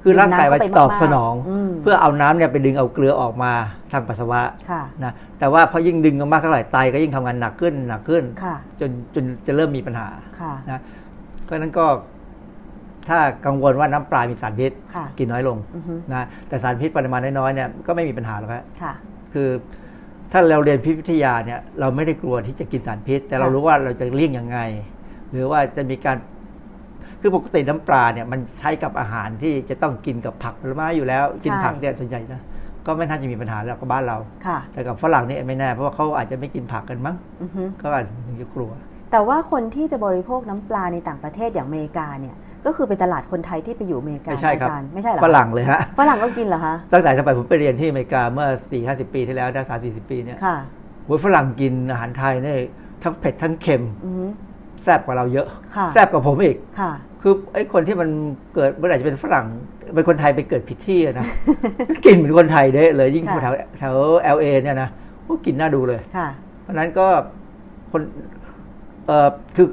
คือดื่มร่างกายน้ำมันเข้าไปตอบมากๆสนองอืมเพื่อเอาน้ำเนี่ยไปดึงเอาเกลือออกมาทางปัสสาวะค่ะนะแต่ว่าพอยิ่งดึงกันมากเท่าไหร่ไตก็ยิ่งทำงานหนักขึ้นหนักขึ้นค่ะจนจนจะเริ่มมีปัญหาค่ะนะเพราะฉะนั้นก็ทถ้ากังวลว่าน้ำปลามีสารพิษค่ะกินน้อยลงอือฮึนะแต่สารพิษปริมาณน้อยๆเนี่ยก็ไม่มีปัญหาหรอกครับค่ะคือถ้าเราเรียนพิษวิทยาเนี่ยเราไม่ได้กลัวที่จะกินสารพิษ แต่เราค่ะรู้ว่าเราจะเลี่ยงยังไง หรือว่าจะมีการ คือปกติน้ำปลาเนี่ยมันใช้กับอาหารที่จะต้องกินกับผักผลไม้อยู่แล้วกินผักเนี่ยส่วนใหญ่นะก็ไม่น่าจะมีปัญหาแล้วกับบ้านเราค่ะแต่กับฝรั่งนี่ไม่แน่เพราะว่าเขาอาจจะไม่กินผักกันมั้งอือฮึก็อาจจะกลัว แต่ว่าคนที่จะบริโภคน้ำปลาในต่างประเทศอย่างอเมริกาเนี่ยก็คือเป็นตลาดคนไทยที่ไปอยู่อเมริกาไม่ใช่ครับอาจารย์ไม่ใช่เหรอฝรั่งเลยฮะฝรั่งก็กินเหรอคะตั้งแต่สมัยผมไปเรียนที่อเมริกาเมื่อ4 5 0 ปีที่แล้วได้สามสี่สิบปีเนี่ยค่ะโอ้ยฝรั่งกินอาหารไทยเนี่ยทั้งเผ็ดทั้งเค็มอือฮึแซ่บกว่าเราเยอะค่ะแซ่บกว่าผมอีกค่ะ คือไอ้คนที่มันเกิดเมื่อไหร่จะเป็นฝรั่งเป็นคนไทยไปเกิดผิดที่อะนะกินเหมือนคนไทยเด้เลย ยิ่งค่ะแถวแถวเอลเอเนี่ยนะโอ้กินน่าดูเลยค่ะเพราะฉะนั้นก็คนเอ่อคือ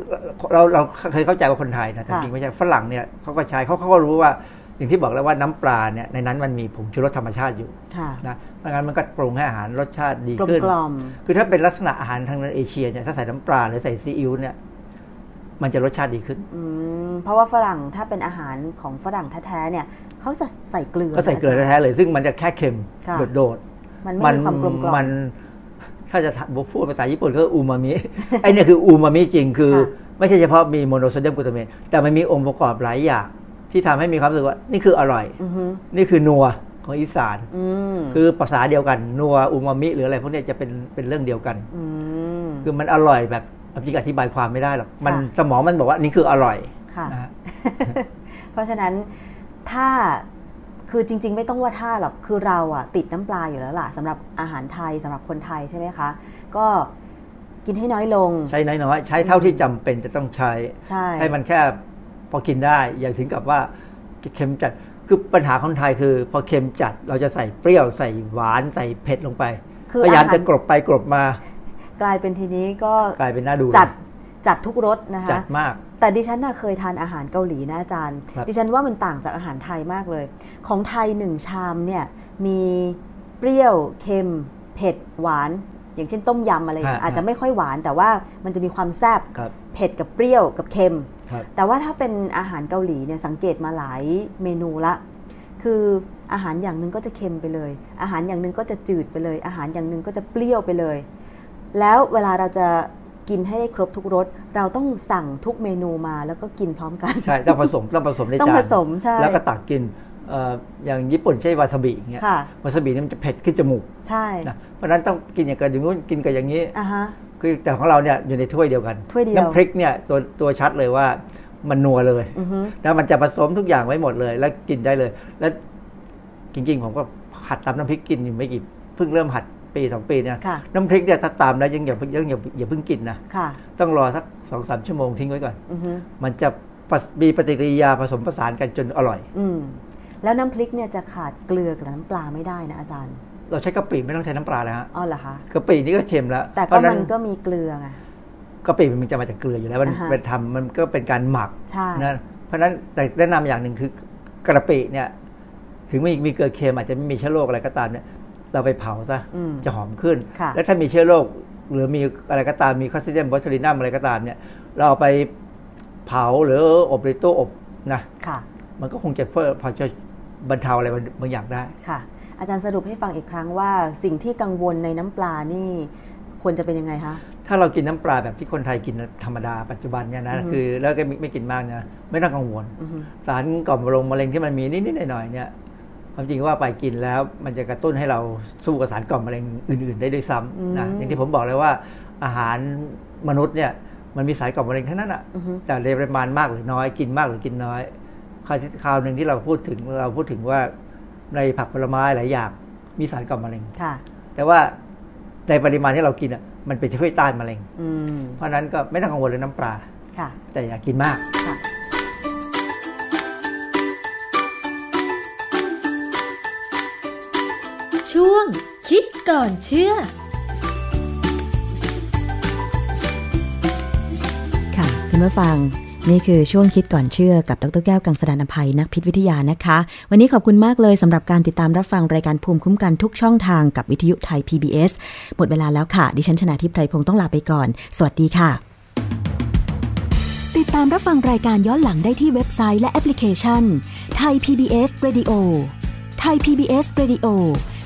เราเราเคยเข้าใจว่าคนไทยนะแต่ค่ะจริงไม่ใช่ฝรั่งเนี่ยเขาก็ใช้เขาเขาก็รู้ว่าอย่างที่บอกแล้วว่าน้ำปลาเนี่ยในนั้นมันมีผงชูรสธรรมชาติอยู่ค่ะนะเพราะงั้นมันก็ปรุงให้อาหารรสชาติดีกลมขึ้นกล่อมคือถ้าเป็นลักษณะอาหารทางเอเชียเนี่ยถ้าใส่น้ำปลาหรือใส่ซีอิ๊วเนี่ย มันจะรสชาติดีขึ้นอืมเพราะว่าฝรั่งถ้าเป็นอาหารของฝรั่งแท้ๆเนี่ยเขาจะใส่เกลือก็ใส่เกลือนะาจารย์แท้ๆเลย ซึ่งมันจะแค่เค็มค่ะโดดมันๆไม่มีความกลมกล่อมมันถ้าจะพูดภาษาญี่ปุ่นก็อูมามิไอเนี่ยคืออูมามิจริงคือค่ะไม่ใช่เฉพาะมีโมโนโซเดียมกลูตาเมตแต่มันมีองค์ประกอบหลายอย่าง ที่ทำให้มีความรู้สึกว่า นี่คืออร่อยอือฮึนี่คือนัวของอีสานอืมคือภาษาเดียวกัน นัวอูมามิหรืออะไรพวกเนี้ยจะเป็นเป็นเรื่องเดียวกันมคือมันอร่อยแบบ จริงๆอธิบายความไม่ได้หรอกมันค่ะสมองมันบอกว่านี่คืออร่อยค่ะนะฮะเพราะฉะนั้นถ้าคือจริง ๆ ไม่ต้องว่าถ้าหรอกคือเราอะติดน้ำปลาอยู่แล้วล่ะสำหรับอาหารไทยสำหรับคนไทยใช่ไหมคะ ก็กินให้น้อยลง ใช้น้อยๆใช้เท่าที่จำเป็นจะต้องใช้ใช่ให้มันแค่พอกินได้อย่างถึงกับว่าเค็มจัดคือปัญหาคนไทยคือ พอเค็มจัดเราจะใส่เปรี้ยวใส่หวานใส่เผ็ดลงไปคือพยายามอาหารจะกรบไปกรบมา กลายเป็นทีนี้ก็กลายเป็นน่าดูจัดจัดทุกรสนะคะจัดมาก แต่ดิฉันน่ะเคยทานอาหารเกาหลีนะอาจารย์ครับดิฉันว่ามันต่างจากอาหารไทยมากเลย ของไทยหนึ่งชามเนี่ยมีเปรี้ยวเค็ม เผ็ดหวาน อย่างเช่นต้มยำอะไรอย่างเงี้ยอาจจะไม่ค่อยหวานแต่ว่ามันจะมีความแซ่บครับเผ็ดกับเปรี้ยวกับเค็มครับแต่ว่าถ้าเป็นอาหารเกาหลีเนี่ยสังเกตมาหลายเมนูละ คืออาหารอย่างหนึ่งก็จะเค็มไปเลย อาหารอย่างหนึ่งก็จะจืดไปเลย อาหารอย่างหนึ่งก็จะเปรี้ยวไปเลย แล้วเวลาเราจะกินให้ได้ครบทุกรสเราต้องสั่งทุกเมนูมาแล้วก็กินพร้อมกัน ใช่ ต้องผสมต้องผสมในจานต้องผสมใช่แล้วก็ตักกินเอ่ออย่างญี่ปุ่นใช้วาซาบิอย่างเงี้ยค่ะวาซาบินี่มันจะเผ็ดขึ้นจมูกใช่นะเพราะฉะนั้นต้องกินอย่างกับอย่างนู้นกินกับอย่างนี้อะฮะคือแต่ของเราเนี่ยอยู่ในถ้วยเดียวกันถ้วยเดียวน้ำพริกเนี่ยตัวตัวชัดเลยว่ามันนัวเลยอือฮึแล้วมันจะผสมทุกอย่างไว้หมดเลย แล้วกินได้เลย แล้วจริงๆผมก็หัดตำน้ำพริกกินอยู่ไม่กี่เพิ่งเริ่มหัด ปีสองปีเนี่ยค่ะน้ำพริกเนี่ยถ้าตามแล้วยังอย่าเพิ่งยังอย่าอย่าเพิ่งกินนะค่ะต้องรอสักสองสามชั่วโมงทิ้งไว้ก่อนอือฮึมันจะปะมีปฏิกิริยาผสมผสานกันจนอร่อย อืมแล้วน้ำพริกเนี่ยจะขาดเกลือกับน้ำปลาไม่ได้นะอาจารย์ เราใช้กะปิไม่ต้องใช้น้ำปลาแล้วฮะอ๋อเหรอคะกะปินี่ก็เค็มแล้ว แต่เพก็ราะฉะมันั้นนก็มีเกลือไงกะปิมันจะมาจากเกลืออยู่แล้วมันอ่าฮะเป็นทำมันก็เป็นการหมักใช่นะเพราะฉะนั้นแต่แนะนำอย่างหนึ่งคือกระปิเนี่ย ถึงมีมีเกลือเค็มอาจจะไม่มีเชื้อโรคอะไรก็ตามเนี่ย เราไปเผาซะอืมจะหอมขึ้นค่ะแล้วถ้ามีเชื้อโรคหรือมีอะไรก็ตามมี Clostridium botulinum อะไรก็ตามเนี่ย เราเอาไปเผาหรืออบในตู้อบนะค่ะมันก็คงจะเพื่อพอจะบรรเทาอะไรบางบางอย่างได้ค่ะ อาจารย์สรุปให้ฟังอีกครั้งว่าสิ่งที่กังวลในน้ำปลานี่ควรจะเป็นยังไงคะถ้าเรากินน้ำปลาแบบที่คนไทยกินธรรมดาปัจจุบันเนี่ยนะอือฮึคือแล้วก็ไม่ไม่กินมากนะไม่ต้องกังวลอือฮึสารกล่อมมะเร็งมะเร็งที่มันมีนิดๆหน่อยๆเนี่ย ความจริงว่าไปกินแล้วมันจะกระตุ้นให้เราสู้กับสารกล่อมมะเร็งอื่น ๆ ได้ด้วยซ้ำนะอย่างที่ผมบอกเลยว่าอาหารมนุษย์เนี่ยมันมีสารกล่อมมะเร็งทั้งนั้นอะอือฮึแต่ในปริมาณมากหรือน้อยกินมากหรือกินน้อยคราวที่คราวหนึ่งที่เราพูดถึงเราพูดถึงว่าในผักผลไม้หลายอย่างมีสารก่อมะเร็งค่ะ แต่ว่าในปริมาณที่เรากินอะมันเป็นช่วยต้านมะเร็งอืมเพราะฉะนั้นก็ไม่ต้องกังวลเรื่องน้ำปลาค่ะแต่อย่ากินมากค่ะ ช่วง คิดก่อนเชื่อค่ะคุณผู้ฟังนี่คือช่วงคิดก่อนเชื่อกับดรแก้วกังสดานนภัยนักพิษวิทยานะคะ วันนี้ขอบคุณมากเลยสำหรับการติดตามรับฟังรายการภูมิคุ้มกันทุกช่องทางกับวิทยุไทย PBS หมดเวลาแล้วค่ะ ดิฉันชนะทิพไพรพงศ์ต้องลาไปก่อน สวัสดีค่ะ ติดตตามรับฟังรายการย้อนหลังได้ที่เว็บไซต์และแอปพลิเคชันไทย PBS Radio ไทย PBS Radio